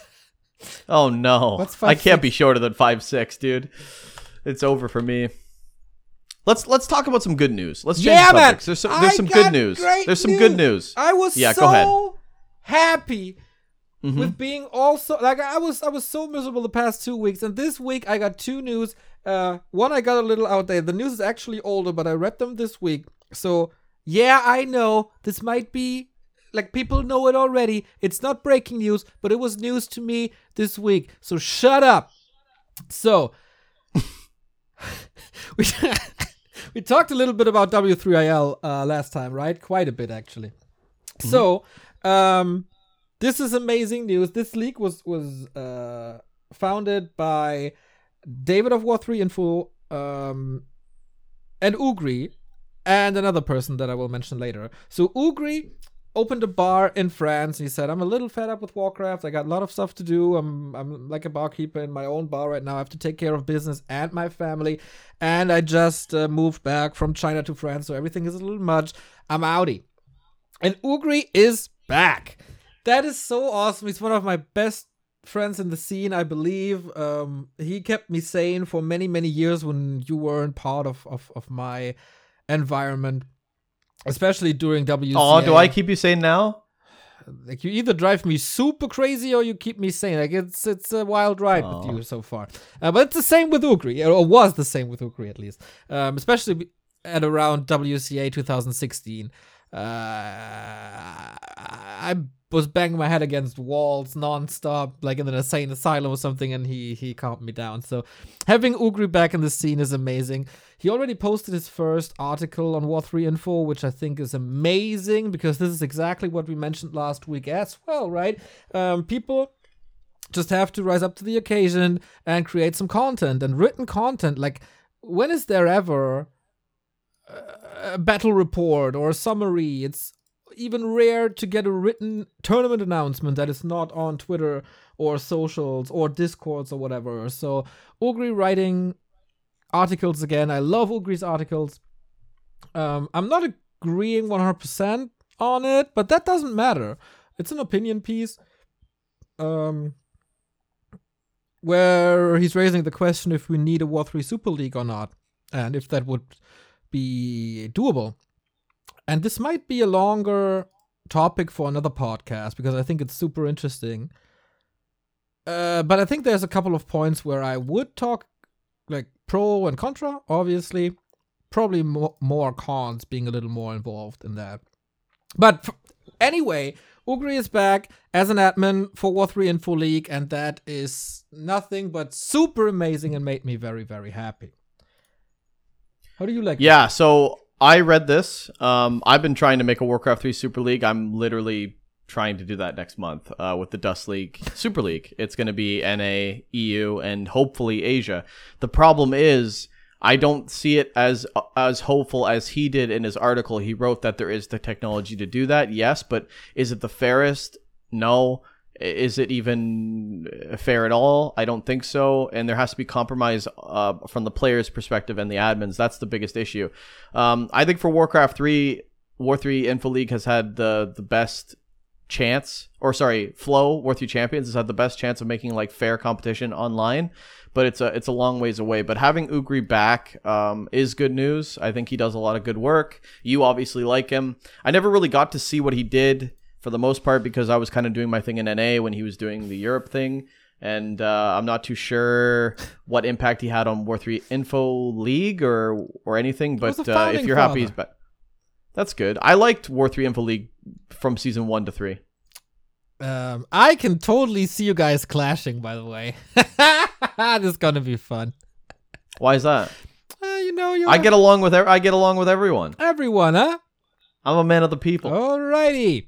Oh no, What's I can't 5'6"? be shorter than five six, dude. It's over for me. Let's let's talk about some good news. Let's change Yeah, man. subjects. There's some, there's some good news. There's some good news. news. I was Yeah, so go ahead. happy Mhm. with being also like I was I was so miserable the past two weeks, and this week I got two news. Uh, one I got a little out there. The news is actually older, but I read them this week. So yeah, I know this might be like people know it already. It's not breaking news, but it was news to me this week. So shut up. So we we talked a little bit about W3IL uh, last time, right? Quite a bit actually. Mm-hmm. So um, this is amazing news. This leak was was uh, founded by David of War 3 Info um, and Ugri and another person that I will mention later. So Ugri opened a bar in France. He said, "I'm a little fed up with Warcraft. I got a lot of stuff to do. I'm I'm like a barkeeper in my own bar right now. I have to take care of business and my family, and I just uh, moved back from China to France, so everything is a little much. I'm outie." And Ugri is back. That is so awesome. He's one of my best friends in the scene, I believe. Um, he kept me sane for many, many years when you weren't part of, of, of my environment, especially during WCA. Oh, do I keep you sane now? Like you either drive me super crazy or you keep me sane. Like it's it's a wild ride with you so far. Uh, but it's the same with Ugri, or was the same with Ugri at least. Um, especially at around WCA 2016. Uh, I was banging my head against walls nonstop, like in an insane asylum or something, and he he calmed me down. So having Ugri back in the scene is amazing. He already posted his first article on War 3 Info, which I think is amazing because this is exactly what we mentioned last week as well, right? Um, people just have to rise up to the occasion and create some content and written content. Like, when is there ever a battle report or a summary? It's even rare to get a written tournament announcement that is not on Twitter or socials or discords or whatever. So Ugri writing articles again. I love Ugri's articles. Um, I'm not agreeing 100% on it, but that doesn't matter. It's an opinion piece. Um, where he's raising the question if we need a War 3 Super League or not, and if that would be doable. And this might be a longer topic for another podcast because I think it's super interesting. Uh, but I think there's a couple of points where I would talk like pro and contra, obviously. Probably more, more cons being a little more involved in that. But f- anyway, Ugri is back as an admin for War 3 Info League, and that is nothing but super amazing and made me very, very happy. How do you like Yeah, so I read this. Um, I've been trying to make a Warcraft 3 Super League. I'm literally trying to do that next month uh, with the Dust League Super League. It's going to be NA, EU, and hopefully Asia. The problem is I don't see it as as hopeful as he did in his article. He wrote that there is the technology to do that. Yes, but is it the fairest? No. Is it even fair at all? I don't think so. And there has to be compromise uh, from the player's perspective and the admins. That's the biggest issue. Um, I think for Warcraft 3, War 3 Info League has had the, the best chance, or sorry, Flow War 3 Champions has had the best chance of making like fair competition online, but it's a it's a long ways away. But having Ugri back um, is good news. I think he does a lot of good work. You obviously like him. I never really got to see what he did for the most part because I was kind of doing my thing in NA when he was doing the Europe thing. And uh, I'm not too sure what impact he had on War Three Info League or or anything. But uh, if you're happy, he's back. That's good. I liked War Three Info League from season one to three. Um, I can totally see you guys clashing. By the way, this is gonna be fun. Why is that? Uh, you know, I get along with I get along with everyone. Everyone, huh? I'm a man of the people. Alrighty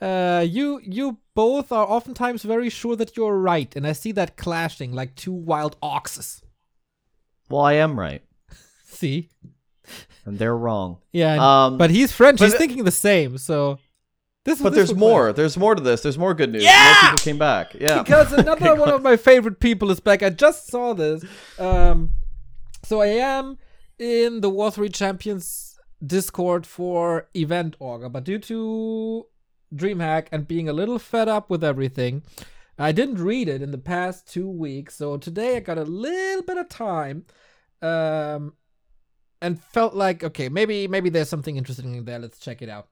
uh, you you both are oftentimes very sure that you're right, and I see that clashing like two wild oxes. Well, I am right. see, and they're wrong. Yeah, um, but he's French. He's thinking the same. So this. But this there's more. There's more to this. There's more good news. Yeah, more people came back. Yeah, because another one of my favorite people is back. I just saw this. Um, so I am in the War Three Champions Discord for Event Orga, but due to DreamHack and being a little fed up with everything. I didn't read it in the past two weeks, so today I got a little bit of time, um, and felt like okay, maybe maybe there's something interesting in there. Let's check it out.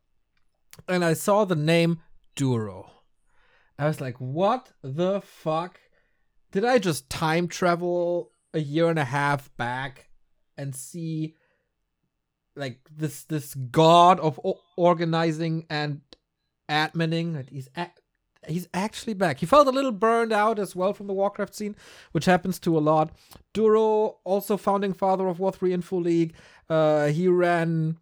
And I saw the name Duro. I was like, what the fuck? Did I just time travel a year and a half back and see like this this god of organizing and adminning. He's he's actually back. He felt a little burned out as well from the Warcraft scene, which happens to a lot. Duro, also founding father of War 3 Info League, uh, he ran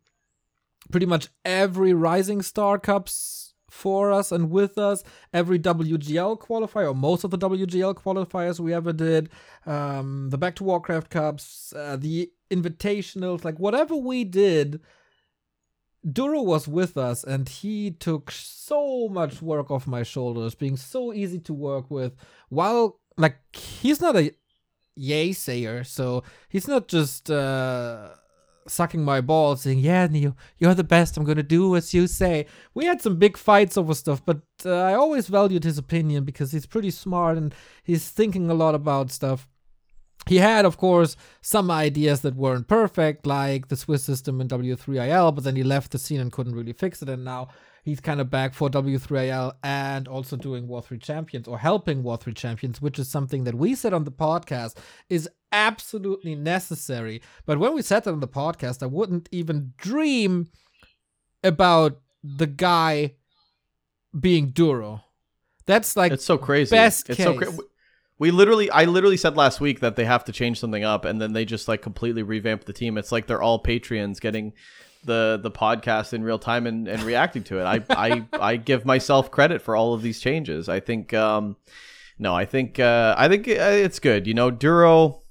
pretty much every Rising Star Cups for us and with us, every WGL qualifier, or most of the WGL qualifiers we ever did, um, the Back to Warcraft Cups, uh, the Invitationals, like whatever we did. Duro was with us and he took so much work off my shoulders, being so easy to work with. While, like, he's not a yay sayer, so he's not just uh, sucking my balls saying, Yeah, Neo, you're the best. I'm to do as you say. We had some big fights over stuff, but uh, I always valued his opinion because he's pretty smart and he's thinking a lot about stuff. He had, of course, some ideas that weren't perfect, like the Swiss system in W3IL, but then he left the scene and couldn't really fix it. And now he's kind of back for W3IL and also doing War 3 Champions or helping War 3 Champions, which is something that we said on the podcast is absolutely necessary. But when we said that on the podcast, I wouldn't even dream about the guy being Duro. That's like It's so crazy. best it's so case. cra- we literally I literally said last week that they have to change something up and then they just like completely revamp the team. It's like they're all Patreons getting the the podcast in real time and, and reacting to it. I, I I give myself credit for all of these changes. I think um no, I think uh I think uh, it's good. You know, Duro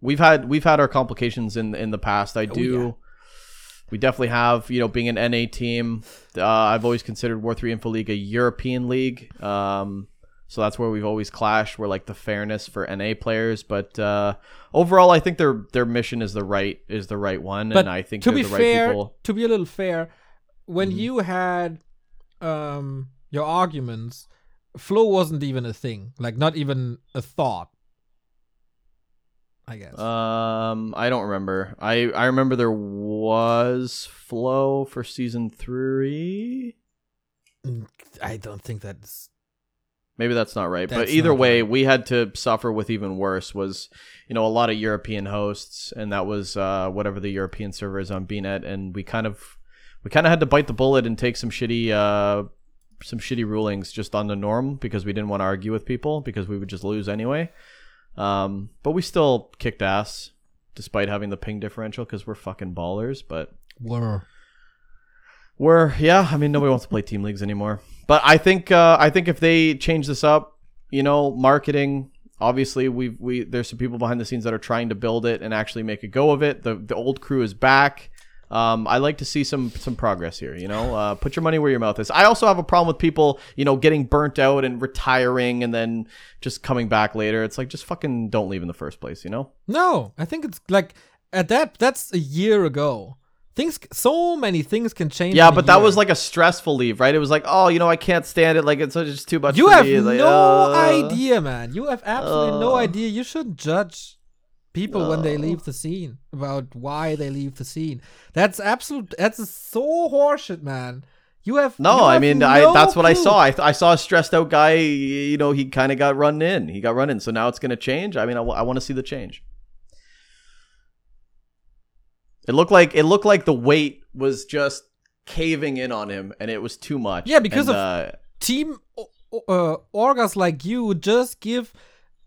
we've had we've had our complications in in the past. I do yeah. we definitely have, you know, being an NA team. Uh, I've always considered War Three Info League a European league. Um, so that's where we've always clashed. We're like the fairness for NA players, but uh, overall, I think their their mission is the right is the right one, But and I think to be the right fair, people. to be a little fair, when Mhm. you had um your arguments, flow wasn't even a thing, like not even a thought. I guess. Um, I don't remember. I I remember there was flow for season three. Mm, I don't think that's Maybe that's not right. but either way, right. we had to suffer with even worse was, you know, a lot of European hosts and that was uh, whatever the European server is on BNet and we kind of we kind of had to bite the bullet and take some shitty uh some shitty rulings just on the norm because we didn't want to argue with people because we would just lose anyway. Um, but we still kicked ass despite having the ping differential because we're fucking ballers, but were. We're yeah, I mean nobody wants to play team leagues anymore. But I think uh, I think if they change this up, you know, marketing. Obviously, we we there's some people behind the scenes that are trying to build it and actually make a go of it. The the old crew is back. Um, I like to see some some progress here. You know, uh, put your money where your mouth is. I also have a problem with people, you know, getting burnt out and retiring and then just coming back later. It's like just fucking don't leave in the first place. You know. No, I think it's like at that. That's a year ago. Things, so many things can change. Yeah, but that year. was like a stressful leave, right? It was like, oh, you know, I can't stand it. Like it's just too much. You for have me. Like, no uh, idea, man. You have absolutely no Uh. idea. You shouldn't judge people when they leave the scene about why they leave the scene. That's absolute. That's so horseshit, man. You have No, you I mean, no I that's what I saw. I, I saw a stressed out guy. You know, he kind of got run in. He got run in. So now it's going to change. I mean, I, want to see the change. It looked like it looked like the weight was just caving in on him, and it was too much. Yeah, because And, of- uh, Team uh, orgas like you just give.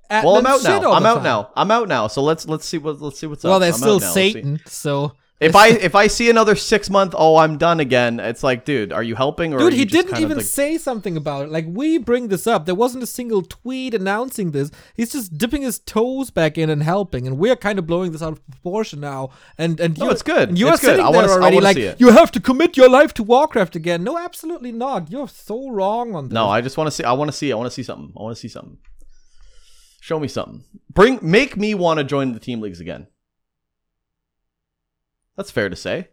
well, I'm out shit now. I'm out time. now. I'm out now. So let's let's see what let's see what's Well, up. there's I'm still out now. Let's see. Satan, so If I if I see another six month, oh, I'm done again. It's like, dude, are you helping or? Dude, he didn't even like- say something about it. Like we bring this up, there wasn't a single tweet announcing this. He's just dipping his toes back in and helping, and we're kind of blowing this out of proportion now. And and No, it's good. You're It's good. sitting I there wanna s- I already like you have to commit your life to Warcraft again. No, absolutely not. You're so wrong on this. No, I just want to see. I want to see. I want to see something. I want to see something. Show me something. Bring, make me want to join the team leagues again. That's fair to say.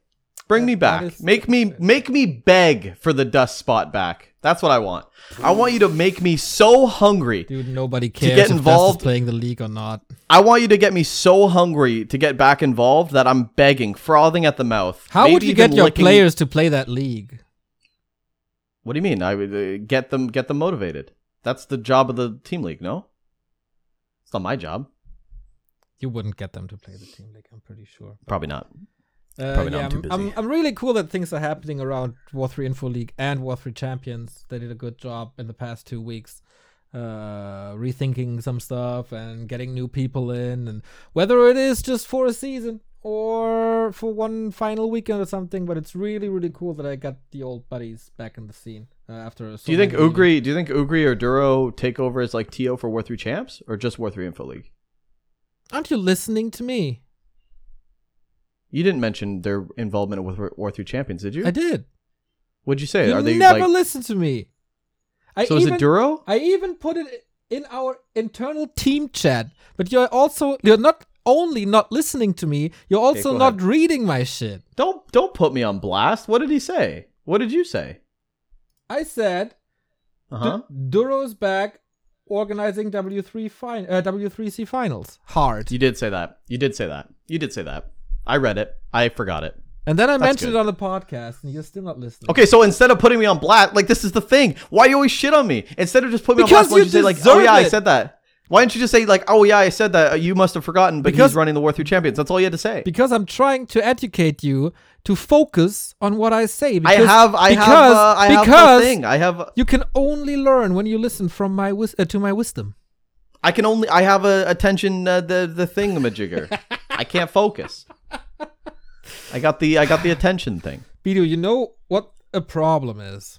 Bring That- me back. is- Make me make me beg for the dust spot back. That's what I want. I want you to make me so hungry. Dude, nobody cares get if Dust involved- is playing the league or not. I want you to get me so hungry to get back involved that I'm begging, frothing at the mouth. How maybe would you get your licking- players to play that league? What do you mean? I would uh, get them get them motivated. That's the job of the team league. No, it's not my job. You wouldn't get them to play the team league. I'm pretty sure. Probably not. Uh, Probably not, yeah, I'm too I'm, I'm. I'm really cool that things are happening around War 3 Info League and War 3 Champions. They did a good job in the past two weeks, uh, rethinking some stuff and getting new people in. And whether it is just for a season or for one final weekend or something, but it's really, really cool that I got the old buddies back in the scene uh, after. So Do you think many- Ugri? Do you think Ugri or Duro take over as like TO for War Three champs, or just War Three Info League? Aren't you listening to me? You didn't mention their involvement with War Three champions, did you? I did. What'd you say? You Are they never like? listen to me. I so is it Duro? I even put it in our internal team chat. But you're also you're not only not listening to me, you're also go not ahead. reading my shit. Don't don't put me on blast. What did he say? What did you say? I said Uh huh. D- Duro's back organizing W3 fin- uh, W3C finals. Hard. You did say that. You did say that. You did say that. I read it. I forgot it. and then I That's mentioned good. it on the podcast and you're still not listening. Okay, so instead of putting me on blast, like this is the thing. Why you always shit on me? Instead of just putting me on blast, why don't you say like, "Oh yeah, I said that." Why didn't you just say like, "Oh yeah, I said that"? Uh, You must have forgotten, but Because- he's running the War Three champions. That's all you had to say. Because I'm trying to educate you to focus on what I say. I Because, have, I have, uh, I have because thing. I have, You can only learn when you listen from my wis- uh, to my wisdom. I can only, I have a attention, uh, the the thing, majigger. I can't focus. I got the, I got the attention thing. Bidu, you know what a problem is?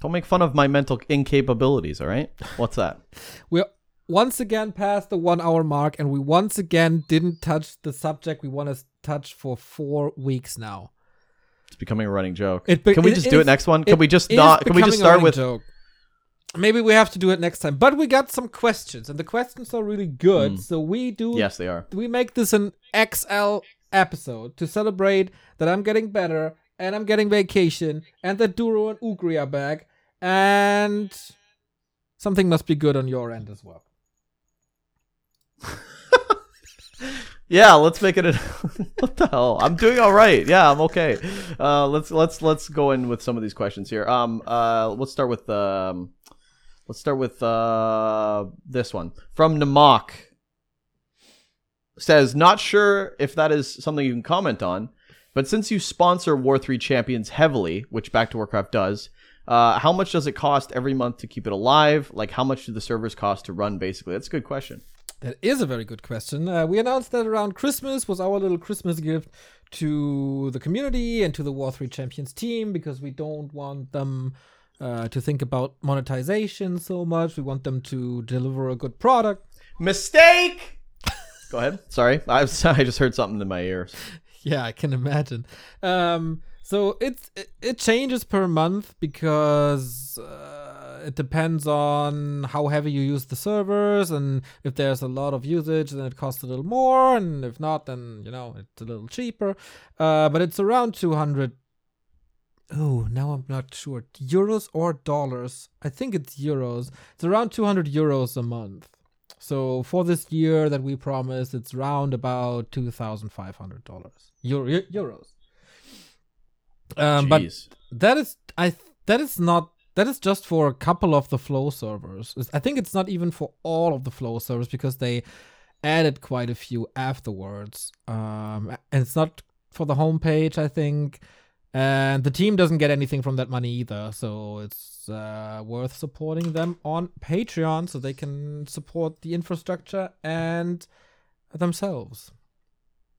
Don't make fun of my mental incapabilities. All right, what's that? We're once again past the one hour mark, and we once again didn't touch the subject we want to touch for four weeks now. It's becoming a running joke. Be- can we it just do is- it next one? Can we just not? Can we just start with? joke. Maybe we have to do it next time. But we got some questions, and the questions are really good. Hmm. So we do. Yes, they are. we make this an XL episode to celebrate that I'm getting better and I'm getting vacation and that Duro and Ugri are back and something must be good on your end as well. Yeah, let's make it. A, what the hell? I'm doing all right. Yeah, I'm okay. Uh, let's let's let's go in with some of these questions here. Um, uh, let's start with um, let's start with uh this one from Namak. Says not sure if that is something you can comment on, but since you sponsor War Three Champions heavily, which Back to Warcraft does, uh, how much does it cost every month to keep it alive? Like, how much do the servers cost to run? Basically, that's a good question. That is a very good question. Uh, we announced that around Christmas was our little Christmas gift to the community and to the War 3 Champions team because we don't want them uh, to think about monetization so much. We want them to deliver a good product. Mistake. Go ahead. Sorry, I I just heard something in my ears. Yeah, I can imagine. Um, so it's it, it changes per month because uh, it depends on how heavy you use the servers, and if there's a lot of usage, then it costs a little more, and if not, then you know it's a little cheaper. Uh, but it's around two hundred. Oh, now I'm not sure. Euros or dollars? I think it's euros. It's around 200 euros a month. So for this year that we promised, it's round about two thousand five hundred dollars Euro, euros. Um, but that is I that is not that is just for a couple of the flow servers. I think it's not even for all of the flow servers because they added quite a few afterwards. Um, and it's not for the homepage, I think. And the team doesn't get anything from that money either, so it's uh, worth supporting them on Patreon so they can support the infrastructure and themselves.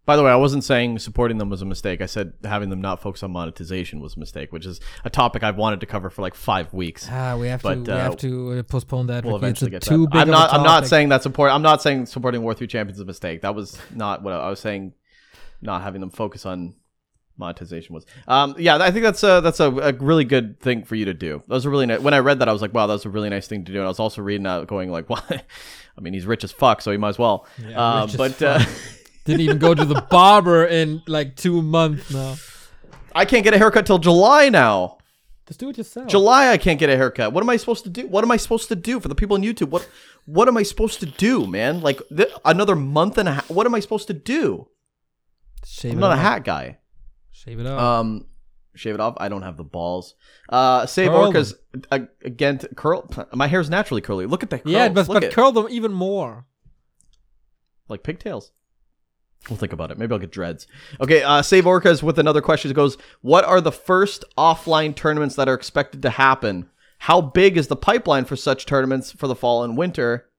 By the way, I wasn't saying supporting them was a mistake. I said having them not focus on monetization was a mistake, which is a topic I've wanted to cover for like five weeks. Ah, we have But, to we uh, have to uh, postpone that. We'll eventually get too that. big I'm not. I'm not saying that support. I'm not saying supporting War Three Champions is a mistake. That was not what I, I was saying. Not having them focus on monetization was. Um, yeah, I think that's a that's a, a really good thing for you to do. That was a really nice. When I read that, I was like, wow, that was a really nice thing to do. And I was also reading that, going like, well, I mean, he's rich as fuck, so he might as well. Yeah, as but uh, Didn't even go to the barber in like two months now. I can't get a haircut till July now. Just do it yourself. July, I can't get a haircut. What am I supposed to do? What am I supposed to do for the people on YouTube? What What am I supposed to do, man? Like th- another month and a half. What am I supposed to do? Shave I'm not a hat guy. Shave it off. Um, shave it off. I don't have the balls. Uh, save Curl orcas uh, again. t- curl. My hair's naturally curly. Look at that. yeah, curls. but Look but curl them even more. like pigtails. We'll think about it. Maybe I'll get dreads. Okay, uh, Save Orcas with another question. It goes, What are the first offline tournaments that are expected to happen? How big is the pipeline for such tournaments for the fall and winter?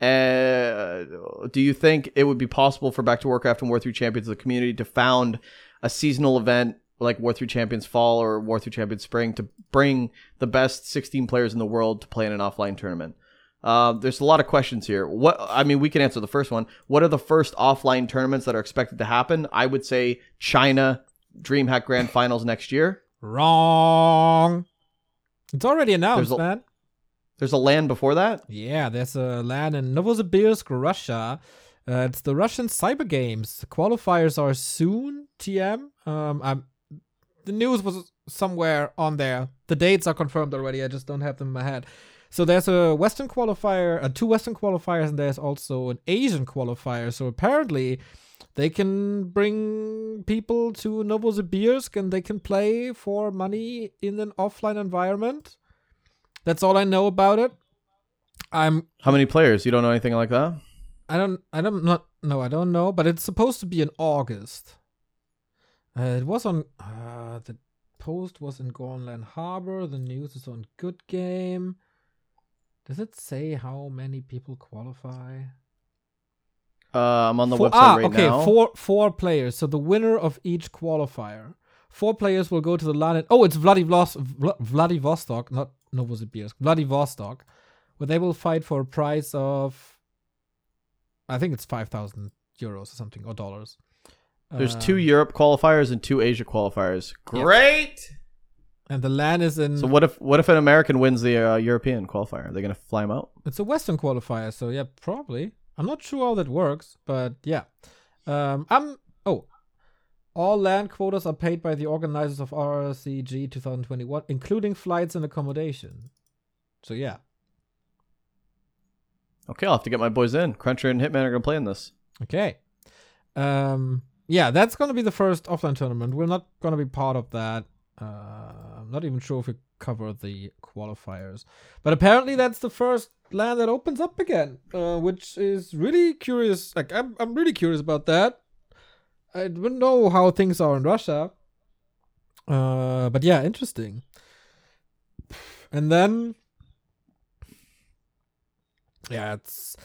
Uh, do you think it would be possible for Back to Warcraft and War 3 Champions of the community to found a seasonal event like War 3 Champions Fall or War 3 Champions Spring to bring the best 16 players in the world to play in an offline tournament? Uh, there's a lot of questions here. What I mean, we can answer the first one. What are the first offline tournaments that are expected to happen? I would say China DreamHack Grand Finals next year. Wrong. It's already announced, There's a- man. There's a LAN before that. Yeah, there's a LAN in Novosibirsk, Russia. Uh, it's the Russian Cyber Games. Qualifiers are soon. TM. Um, I'm. The news was somewhere on there. The dates are confirmed already. I just don't have them in my head. So there's a Western qualifier, uh, two Western qualifiers, and there's also an Asian qualifier. So apparently, they can bring people to Novosibirsk and they can play for money in an offline environment. That's all I know about it. I'm How many players? You don't know anything like that? I don't I don't not no I don't know, but it's supposed to be in August. Uh, it was on uh, the post was in Gornland Harbor. The news is on Good Game. Does it say how many people qualify? Uh, I'm on the Four- website ah, right okay, now. four four players. So the winner of each qualifier, four players will go to the LAN. Oh, it's Vladivostok, Vla- Vladivostok, not Novosibirsk, Vladivostok, where they will fight for a prize of, I think it's five thousand euros or something or dollars. There's two Um, Europe qualifiers and two Asia qualifiers. Great. and the LAN is in. So what if what if an American wins the uh, European qualifier? Are they gonna fly him out? It's a Western qualifier, so yeah, probably. I'm not sure how that works, but yeah. Um, I'm. Oh, all LAN quotas are paid by the organizers of RCG 2021, including flights and accommodation. So yeah. Okay, I'll have to get my boys in. Cruncher and Hitman are gonna play in this. Okay. Um. Yeah, that's gonna be the first offline tournament. We're not gonna be part of that. Uh, I'm not even sure if we cover the qualifiers, but apparently that's the first LAN that opens up again, uh, which is really curious. Like I'm, I'm really curious about that. I don't know how things are in Russia. Uh, but yeah, interesting. And then, yeah, it's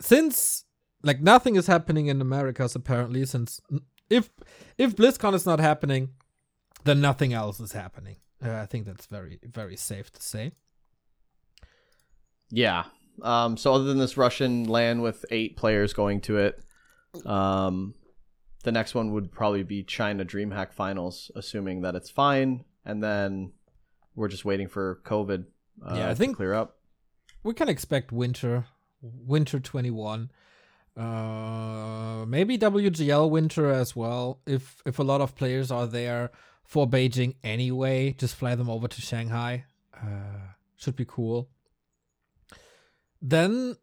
since like nothing is happening in Americas apparently. Since if if BlizzCon is not happening, then nothing else is happening. Uh, I think that's very very safe to say. Yeah. Um. So other than this Russian LAN with eight players going to it, um, the next one would probably be China DreamHack Finals, assuming that it's fine, and then we're just waiting for COVID. Uh, Yeah, I to think- clear up. We can expect winter winter 21 uh maybe wgl winter as well if if a lot of players are there for beijing anyway just fly them over to shanghai. Uh should be cool. Then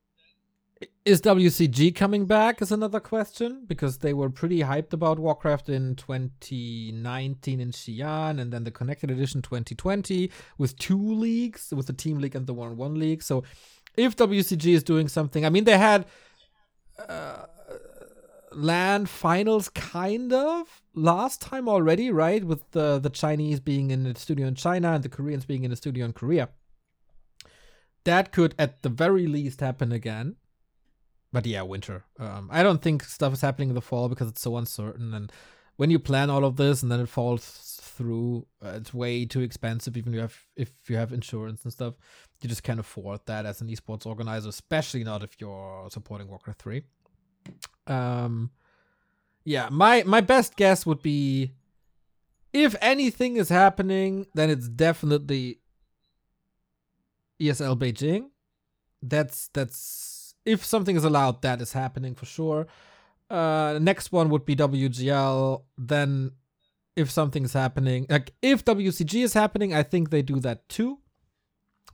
is wcg coming back is another question because they were pretty hyped about warcraft in 2019 in xi'an and then the connected edition 2020 with two leagues with the team league and the one one league so if WCG is doing something, I mean, they had uh, LAN finals kind of last time already, right? With the the Chinese being in the studio in China and the Koreans being in the studio in Korea. That could, at the very least, happen again. But yeah, winter. Um, I don't think stuff is happening in the fall because it's so uncertain. And when you plan all of this and then it falls through, uh, it's way too expensive. Even if you have if you have insurance and stuff you just can't afford that as an esports organizer, especially not if you're supporting Warcraft 3. Um yeah, my my best guess would be if anything is happening, then it's definitely ESL Beijing. That's that's if something is allowed, that is happening for sure. Uh next one would be WGL, then if something's happening, like if WCG is happening, I think they do that too.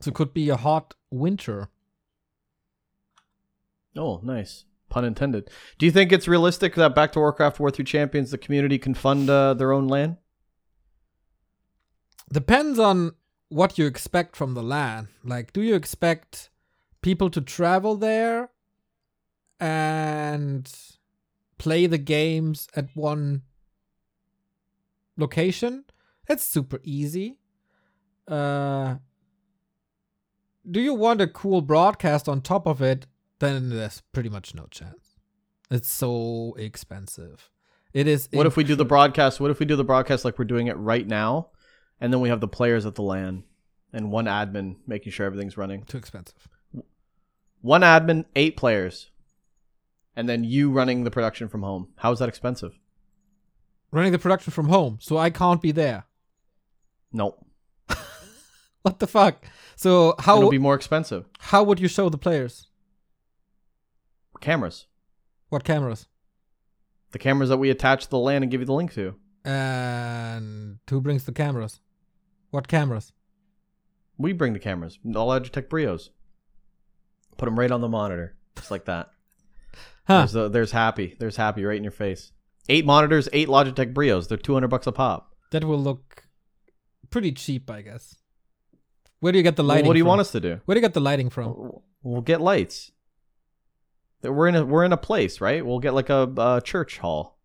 So it could be a hot winter. Oh, nice. Pun intended. Do you think it's realistic that Back to Warcraft War 3 Champions, the community can fund uh, their own LAN? Depends on what you expect from the LAN. Like, do you expect people to travel there and play the games at one location. It's super easy. Uh, do you want a cool broadcast on top of it? Then there's pretty much no chance. It's so expensive. It is. What if we do the broadcast? What if we do the broadcast like we're doing it right now, and then we have the players at the LAN, and one admin making sure everything's running. too expensive? One admin, eight players, and then you running the production from home. How is that expensive? Running the production from home, so I can't be there. Nope. What the fuck? So how It'll be more expensive. how would you show the players? Cameras. What cameras? The cameras that we attach to the LAN and give you the link to. And who brings the cameras? What cameras? We bring the cameras. All Logitech Brios. Put them right on the monitor, just like that. Huh? There's, the, there's happy. There's happy right in your face. Eight monitors, eight Logitech Brios. They're 200 bucks a pop. That will look pretty cheap, I guess. Where do you get the Well, lighting? what do you from? want us to do? Where do you get the lighting from? We'll get lights. We're in a we're in a place, right? We'll get like a, a church hall.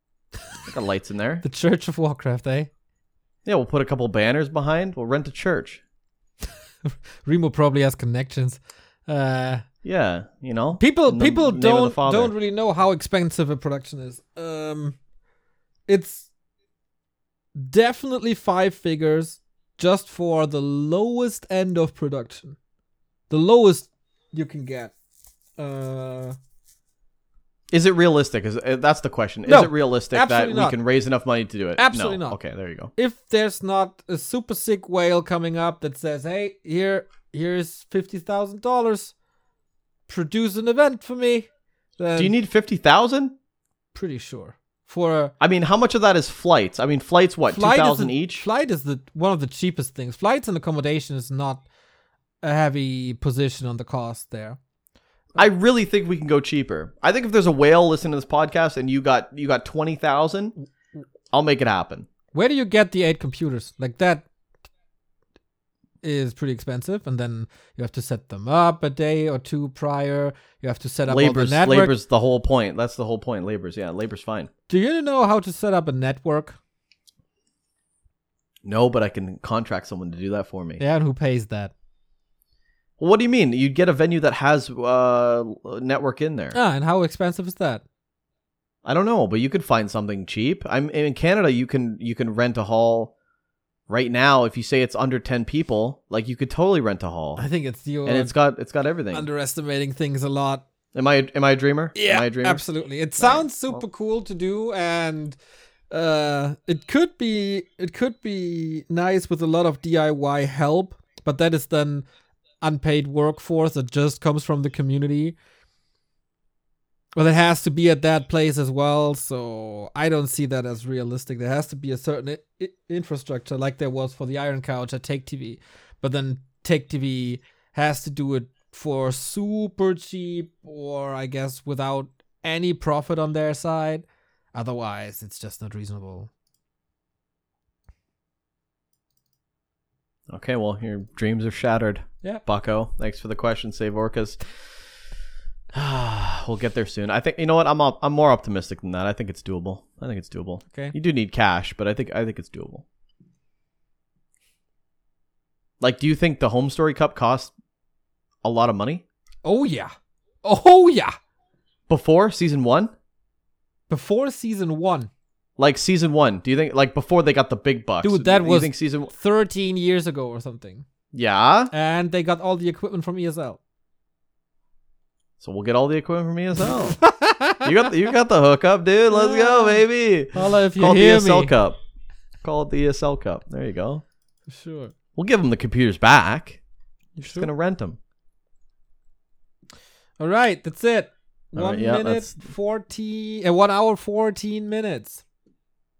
got lights in there. The Church of Warcraft, eh? Yeah, we'll put a couple banners behind. We'll rent a church. Remo probably has connections. Uh, Yeah, you know. people the people name of the don't don't really know how expensive a production is. Um, it's definitely five figures just for the lowest end of production, the lowest you can get. Uh, Is it realistic? Is uh, that's the question? Is No, it realistic that we not. can raise enough money to do it? Absolutely No. not. Okay, there you go. if there's not a super sick whale coming up that says, "Hey, here, here's fifty thousand dollars, produce an event for me," then Do you need fifty thousand? pretty sure for a I mean, how much of that is flights? I mean, flights what two flight is thousand each? Flight is the one of the cheapest things. Flights and accommodation is not a heavy position on the cost there. I really think we can go cheaper. I think if there's a whale listening to this podcast and you got you got twenty thousand, I'll make it happen. Where do you get the eight computers? Like that is pretty expensive, and then you have to set them up a day or two prior. You have to set up Labor's the network. labor's the whole point. That's the whole point. Labor's yeah, labor's fine. Do you know how to set up a network? No, but I can contract someone to do that for me. Yeah, and who pays that? Well, what do you mean? You'd get a venue that has uh, network in there. Ah, and how expensive is that? I don't know, but you could find something cheap. I'm in Canada. You can you can rent a hall right now. If you say it's under ten people, like you could totally rent a hall, I think it's you and it's got it's got everything. underestimating things a lot. am I am I a dreamer? am I a dreamer? absolutely. It sounds super cool to do, and uh, it could be it could be nice with a lot of DIY help, but that is then unpaid workforce that just comes from the community. Well, it has to be at that place as well, so I don't see that as realistic. There has to be a certain I- infrastructure, like there was for the Iron Couch at TaKeTV, but then TaKeTV has to do it for super cheap, or I guess without any profit on their side. Otherwise, it's just not reasonable. Okay, well, your dreams are shattered. Yeah. Bucko. Thanks for the question, Save Orcas. we'll get there soon. I think you know what? I'm op- I'm more optimistic than that. I think it's doable. I think it's doable. Okay. You do need cash, but I think I think it's doable. Like, do you think the HomeStory Cup cost a lot of money Oh yeah. Oh yeah. before season one? Before season one, Like season one, do you think like before they got the big bucks? Dude, that do was- think season? 13 years ago or something. Yeah. And they got all the equipment from ESL. So we'll get all the equipment from ESL. you got the, you got the hookup, dude. Let's go, baby. Holla if you Call it the ESL me. Cup. Call it the ESL Cup. There you go. Sure. We'll give them the computers back. You're Just sure? gonna rent them. All right, that's it. All One right, yeah, minute that's- 14 uh, 1 hour 14 minutes.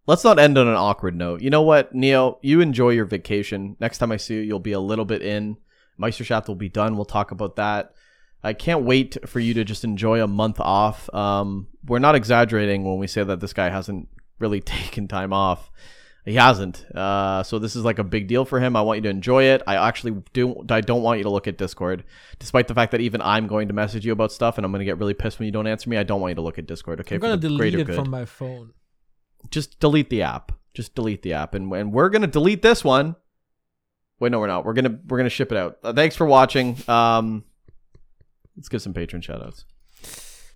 Let's not end on an awkward note. You know what, Neo? You enjoy your vacation. Next time I see you, you'll be a little bit in. Meisterschaft will be done. We'll talk about that. I can't wait for you to just enjoy a month off. Um, we're not exaggerating when we say that this guy hasn't really taken time off. He hasn't. Uh, so this is like a big deal for him. I want you to enjoy it. I actually do. I don't want you to look at Discord, despite the fact that even I'm going to message you about stuff, and I'm going to get really pissed when you don't answer me. I don't want you to look at Discord. Okay, I'm gonna delete it good. from my phone. Just delete the app. Just delete the app, and and we're gonna delete this one. Wait, no, we're not. We're gonna we're gonna ship it out. Uh, thanks for watching. Um, let's give some patron shoutouts.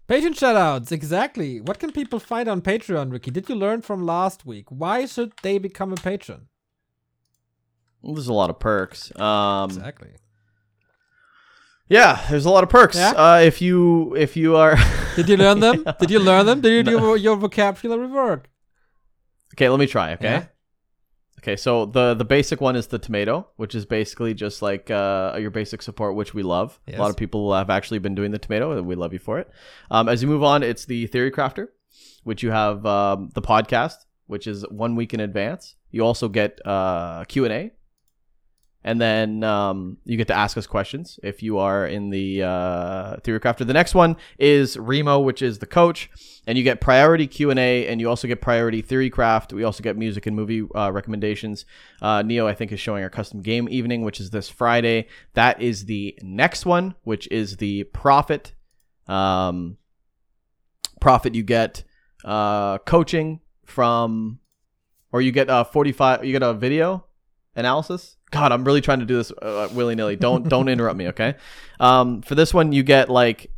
Patreon shoutouts, exactly. What can people find on Patreon, Ricky? Did you learn from last week? Why should they become a patron? Well, there's a lot of perks. Um, Exactly. yeah, there's a lot of perks. Yeah? Uh, if you if you are Did you learn them? Did you learn them? Did you do your, your vocabulary work? okay, let me try. Okay. Yeah. Okay, so the the basic one is the tomato, which is basically just like uh, your basic support, which we love. A lot of people have actually been doing the tomato, and we love you for it. Um, as you move on, it's the theory crafter, which you have um, the podcast, which is one week in advance. You also get uh, Q and A, and then um, you get to ask us questions if you are in the uh, theory crafter. The next one is Remo, which is the coach, and you get priority Q and A, you also get priority theory craft. We also get music and movie uh, recommendations. Uh, Neo, I think, is showing our custom game evening, which is this Friday. That is the next one, which is the profit. Um, profit you get uh, coaching from, or you get uh, forty five. You get a video analysis. God, I'm really trying to do this uh, willy nilly. Don't don't interrupt me, okay? Um, for this one, you get like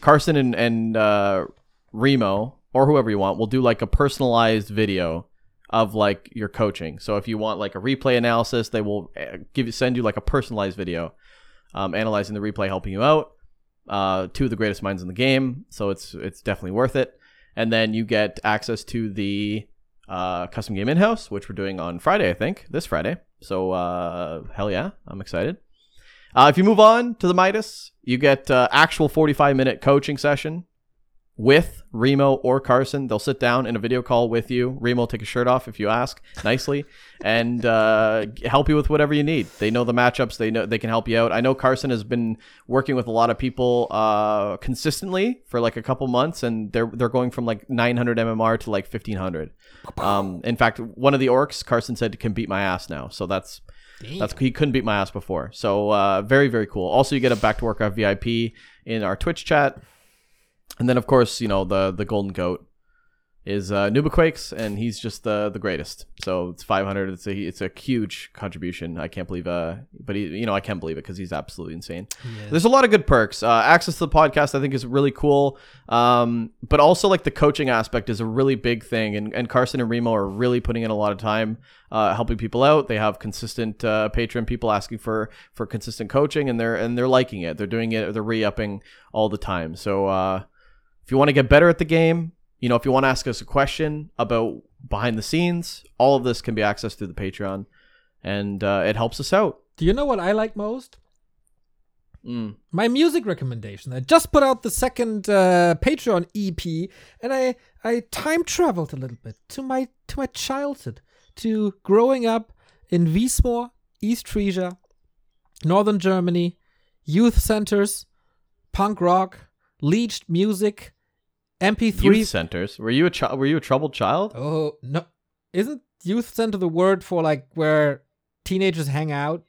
Carson and and uh, Remo or whoever you want will do like a personalized video of like your coaching. So if you want like a replay analysis, they will uh, give you send you like a personalized video, um, analyzing the replay, helping you out. Uh, two of the greatest minds in the game, so it's it's definitely worth it. And then you get access to the uh, custom game in house, which we're doing on Friday, I think, this Friday. So uh, hell yeah, I'm excited. Uh, if you move on to the Midas, you get uh, actual 45 minute coaching session with Remo or Carson. They'll sit down in a video call with you. Remo will take his shirt off if you ask nicely, and uh, help you with whatever you need. They know the matchups. They know they can help you out. I know Carson has been working with a lot of people uh, consistently for like a couple months, and they're they're going from like 900 MMR to like 1500. Um, in fact, one of the orcs Carson said can beat my ass now. So that's that's he couldn't beat my ass before. So uh, very very cool. Also, you get a back to Warcraft VIP in our Twitch chat, and then of course you know the the golden goat is uh, Nubaquakes, and he's just the the greatest. So it's 500. It's a it's a huge contribution. I can't believe uh, but he you know I can't believe it because he's absolutely insane. There's a lot of good perks. Uh, access to the podcast, I think, is really cool. Um, but also like the coaching aspect is a really big thing, and, and Carson and Remo are really putting in a lot of time uh, helping people out. They have consistent uh, patron people asking for for consistent coaching, and they're and they're liking it. They're doing it. They're re upping all the time. So uh, if you want to get better at the game, you know, if you want to ask us a question about behind the scenes, all of this can be accessed through the Patreon, and uh, it helps us out. Do you know what I like most? Mm. my music recommendation. I just put out the second uh, Patreon EP, and I I time traveled a little bit to my to my childhood, to growing up in Wiesmoor, East Frisia, Northern Germany, youth centers, punk rock, leached music, MP3. Youth centers. Were you a chi- were you a troubled child? oh no, isn't youth center the word for like where teenagers hang out?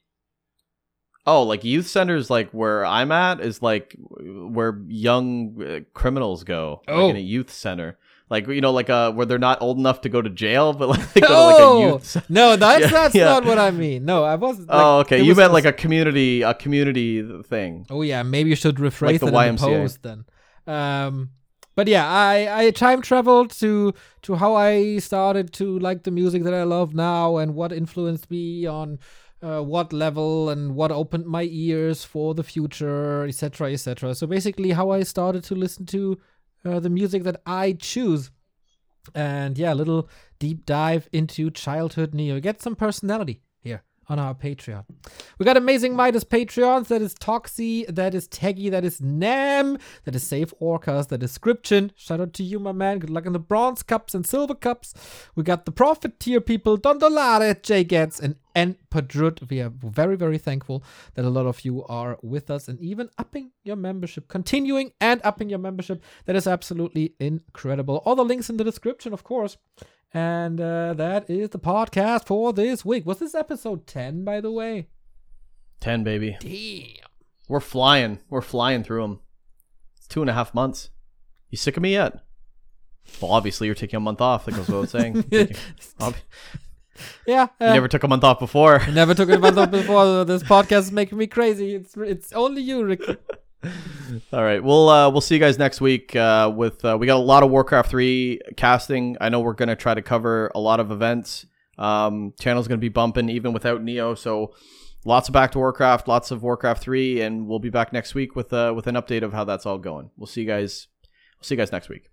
Oh, like youth centers, like where I'm at, is like where young uh, criminals go. Oh. like in a youth center, like you know, like uh, where they're not old enough to go to jail, but like they go to oh like a youth. center. no, that's Yeah, that's yeah. not what I mean. No, I wasn't. like, oh, okay. You meant like a community, a community thing. Oh yeah, maybe you should rephrase Like the in the post then. Um, but yeah, I I time traveled to to how I started to like the music that I love now and what influenced me on uh, what level and what opened my ears for the future, etc., etc. So basically, how I started to listen to uh, the music that I choose. And yeah, a little deep dive into childhood Neo. Get some personality on our Patreon. We got amazing Midas Patreons. That is Toxie, that is Teggy, that is Nam, that is Save Orcas, that is Scription. Shout out to you, my man. Good luck in the bronze cups and silver cups. We got the profit tier people, Don Dolare, Jay Getz, and N Padrut. We are very, very thankful that a lot of you are with us and even upping your membership, continuing and upping your membership. That is absolutely incredible. All the links in the description, of course. And uh, that is the podcast for this week. Was this episode 10, by the way? 10, baby. Damn. We're flying. We're flying through them. It's two and a half months. You sick of me yet? Well, obviously, you're taking a month off. That goes without saying. Yeah. you uh, never took a month off before. Never took a month off before. This podcast is making me crazy. It's it's only you, Ricky. All right, we'll uh, we'll see you guys next week. Uh, with uh, we got a lot of Warcraft three casting. I know we're gonna try to cover a lot of events. Um, channel's gonna be bumping even without Neo. So lots of back to Warcraft, lots of Warcraft three, and we'll be back next week with uh, with an update of how that's all going. We'll see you guys. We'll see you guys next week.